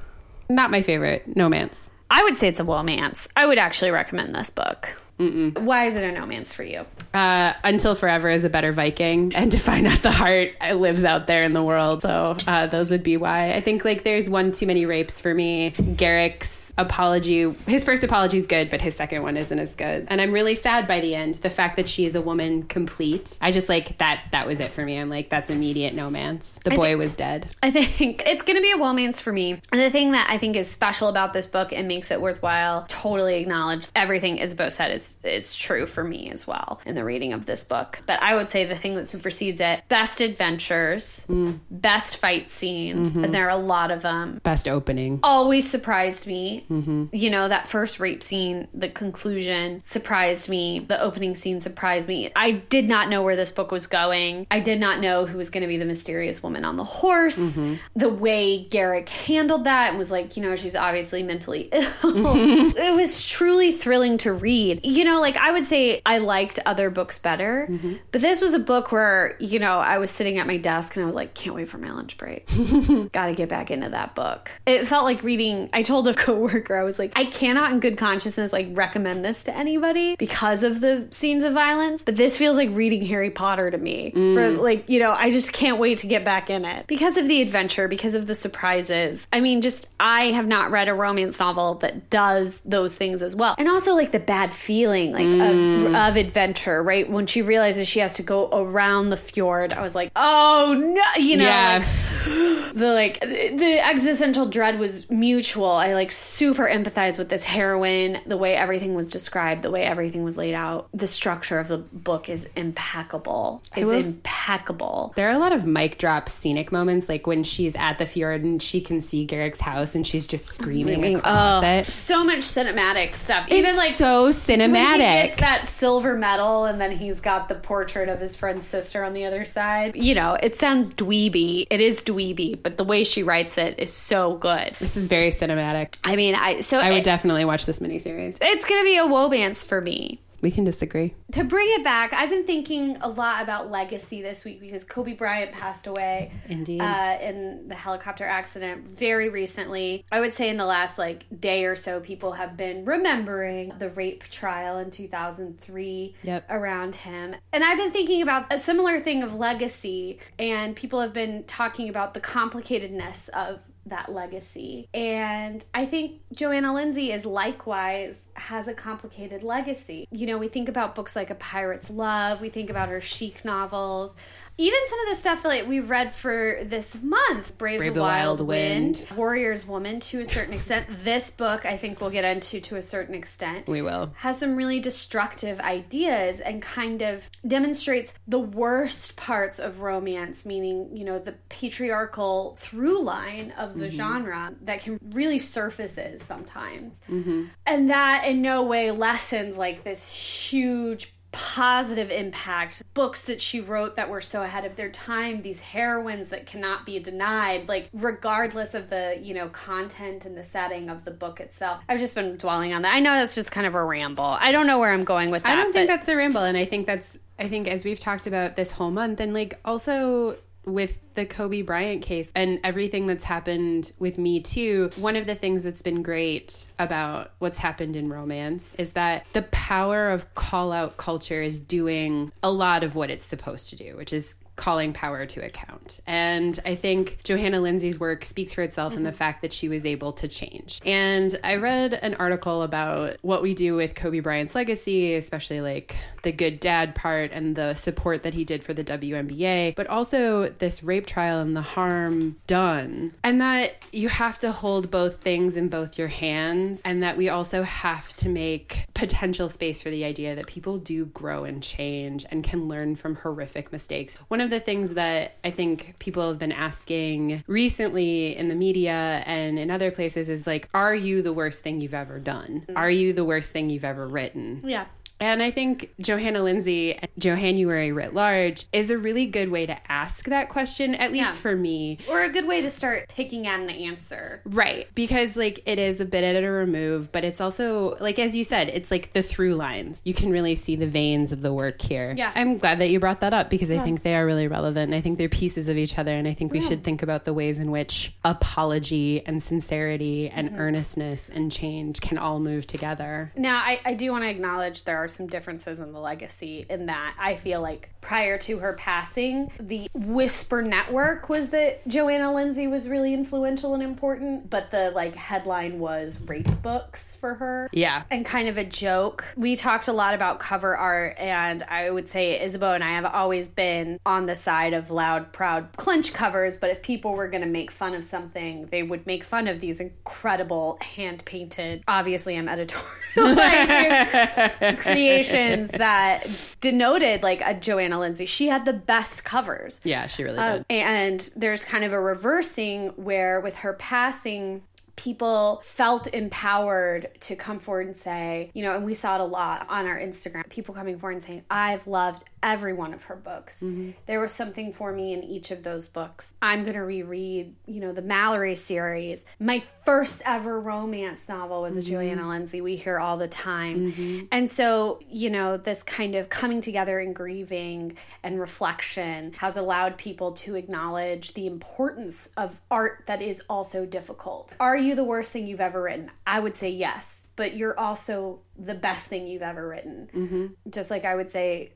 A: Not my favorite, no man's.
B: I would say it's a romance. I would actually recommend this book. Why is it a romance for you?
A: Uh, Until Forever is a better Viking, and Defy Not the Heart lives out there in the world. So uh, those would be why. I think like there's one too many rapes for me. Garrick's apology, his first apology is good, but his second one isn't as good. And I'm really sad by the end. The fact that she is a woman complete, I just like that. That was it for me. I'm like, that's immediate no man's. The boy was dead.
B: I think it's going to be a romance for me. And the thing that I think is special about this book and makes it worthwhile, totally acknowledge everything Isabel said is is true for me as well in the reading of this book. But I would say the thing that supersedes it: best adventures, mm. best fight scenes, mm-hmm. and there are a lot of them.
A: Best opening.
B: Always surprised me. Mm-hmm. You know, that first rape scene, the conclusion surprised me. The opening scene surprised me. I did not know where this book was going. I did not know who was going to be the mysterious woman on the horse. Mm-hmm. The way Garrick handled that and was like, you know, she's obviously mentally ill. Mm-hmm. it was truly thrilling to read. You know, like I would say I liked other books better, but this was a book where, you know, I was sitting at my desk and I was like, can't wait for my lunch break. Gotta get back into that book. It felt like reading. I told a coworker, I was like, I cannot, in good consciousness, like recommend this to anybody because of the scenes of violence. But this feels like reading Harry Potter to me. For mm. like, you know, I just can't wait to get back in it because of the adventure, because of the surprises. I mean, just I have not read a romance novel that does those things as well, and also like the bad feeling, like of mm. of adventure. Right when she realizes she has to go around the fjord, I was like, oh no, you know.
A: Yeah.
B: like, the like the existential dread was mutual. I like super empathize with this heroine, the way everything was described, the way everything was laid out. The structure of the book is impeccable. Is
A: will s-
B: impeccable.
A: There are a lot of mic drop scenic moments, like when she's at the fjord and she can see Garrick's house and she's just screaming across
B: Oh,
A: it.
B: so much cinematic stuff.
A: It's
B: Even like
A: so cinematic.
B: gets that silver medal and then he's got the portrait of his friend's sister on the other side. You know, it sounds dweeby. It is dweeby, but the way she writes it is so good.
A: This is very cinematic.
B: I mean, I so
A: I would
B: it-
A: definitely watch this miniseries.
B: it's gonna be a womance for me.
A: We can disagree.
B: To bring it back, I've been thinking a lot about legacy this week because Kobe Bryant passed away
A: Indeed.
B: uh, in the helicopter accident very recently. I would say in the last like day or so, people have been remembering the rape trial in 2003
A: Yep.
B: around him. And I've been thinking about a similar thing of legacy, and people have been talking about the complicatedness of that legacy. And I think Johanna Lindsey is likewise has a complicated legacy. You know, we think about books like A Pirate's Love, we think about her sheikh novels. Even some of the stuff that we've read for this month, Brave, the, Wild, Wind, Warrior's Woman to a certain extent. This book, I think we'll get into to a certain extent
A: We will.
B: has some really destructive ideas and kind of demonstrates the worst parts of romance, meaning, you know, the patriarchal through line of the mm-hmm. genre that can really surfaces sometimes. Mm-hmm. And that in no way lessens like this huge positive impact. Books that she wrote that were so ahead of their time these heroines that cannot be denied like regardless of the you know content and the setting of the book itself. I've just been dwelling on that. I know that's just kind of a ramble. I don't know where i'm going with that
A: I don't think that's a ramble, and I think that's I think as we've talked about this whole month, and like also with the Kobe Bryant case and everything that's happened with Me Too, one of the things that's been great about what's happened in romance is that the power of call out culture is doing a lot of what it's supposed to do, which is calling power to account. And I think Johanna Lindsey's work speaks for itself in the mm-hmm. fact that she was able to change. And I read an article about what we do with Kobe Bryant's legacy, especially like the good dad part and the support that he did for the WNBA, but also this rape trial and the harm done. And that you have to hold both things in both your hands, and that we also have to make potential space for the idea that people do grow and change and can learn from horrific mistakes. One of the things that I think people have been asking recently in the media and in other places is like, are you the worst thing you've ever done? Are you the worst thing you've ever written?
B: yeah
A: And I think Johanna Lindsey, Johannuary writ large, is a really good way to ask that question, at least
B: Yeah.
A: for me.
B: or a good way to start picking at an answer
A: Right. Because, like, it is a bit at a remove, but it's also, like, as you said, it's like the through lines. You can really see the veins of the work here.
B: Yeah.
A: I'm glad that you brought that up because I think they are really relevant. I think they're pieces of each other. And I think we should think about the ways in which apology and sincerity and
B: Mm-hmm.
A: earnestness and change can all move together.
B: Now, I, I do want to acknowledge there are some differences in the legacy in that I feel like prior to her passing, the Whisper Network was that Johanna Lindsey was really influential and important, but the like headline was rape books for her.
A: Yeah.
B: And kind of a joke. We talked a lot about cover art, and I would say Isabeau and I have always been on the side of loud, proud clinch covers. But if people were going to make fun of something, they would make fun of these incredible hand painted. Obviously, I'm editorial creations that denoted like a Johanna Lindsey. She had the best covers.
A: Yeah, she really
B: Uh,
A: did.
B: and there's kind of a reversing where, with her passing, people felt empowered to come forward and say, you know, and we saw it a lot on our Instagram, people coming forward and saying, I've loved every one of her books. Mm-hmm. There was something for me in each of those books. I'm going to reread, you know, the Mallory series. My first ever romance novel was a mm-hmm. Johanna Lindsey. We hear all the time. Mm-hmm. And so, you know, this kind of coming together and grieving and reflection has allowed people to acknowledge the importance of art that is also difficult. Are you the worst thing you've ever written? I would say yes, but you're also the best thing you've ever written. Mm-hmm. Just like I would say,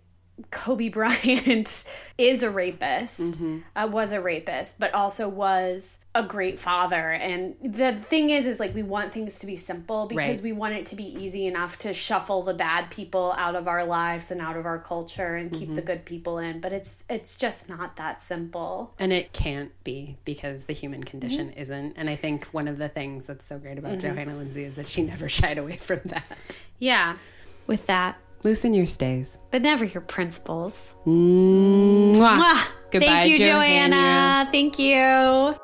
B: Kobe Bryant is a rapist,
A: Mm-hmm.
B: uh, was a rapist, but also was a great father. And the thing is, is like we want things to be simple because
A: Right.
B: we want it to be easy enough to shuffle the bad people out of our lives and out of our culture and keep
A: Mm-hmm.
B: the good people in. But it's it's just not that simple.
A: And it can't be because the human condition
B: Mm-hmm.
A: isn't. And I think one of the things that's so great about Johanna Lindsey is that she never shied away from that.
B: Yeah. With that,
A: Loosen your stays.
B: but never your principles.
A: Mwah.
B: Mwah.
A: Goodbye,
B: Thank you,
A: Johanna.
B: Joanna. Thank you.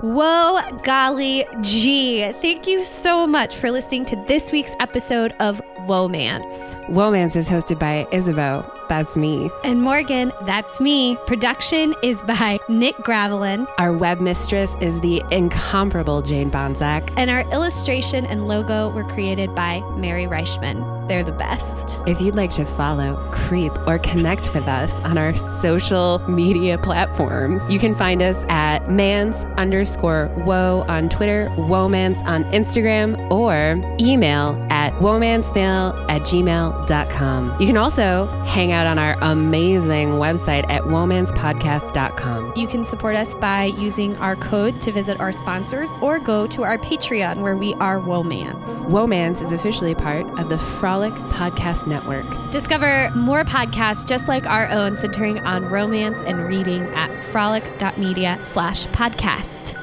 C: Whoa, golly gee. Thank you so much for listening to this week's episode of Womance.
A: Womance is hosted by Isabeau. That's me.
C: And Morgan, that's me. Production is by Nick Gravelin,
A: Our web mistress is the incomparable Jane Bonzak.
C: and our illustration and logo were created by Mary Reichman. They're the best.
A: If you'd like to follow, creep, or connect with us on our social media platforms, you can find us at mans underscore woe on Twitter, womans on Instagram, or email at womansmail at gmail.com. You can also hang out on our amazing website at womanspodcast.com.
C: You can support us by using our code to visit our sponsors or go to our Patreon where we are Womance.
A: Womance is officially part of the Frolic Podcast Network.
C: Discover more podcasts just like our own centering on romance and reading at frolic.media slash podcast.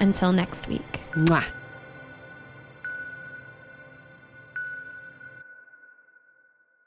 C: Until next week.
A: Mwah.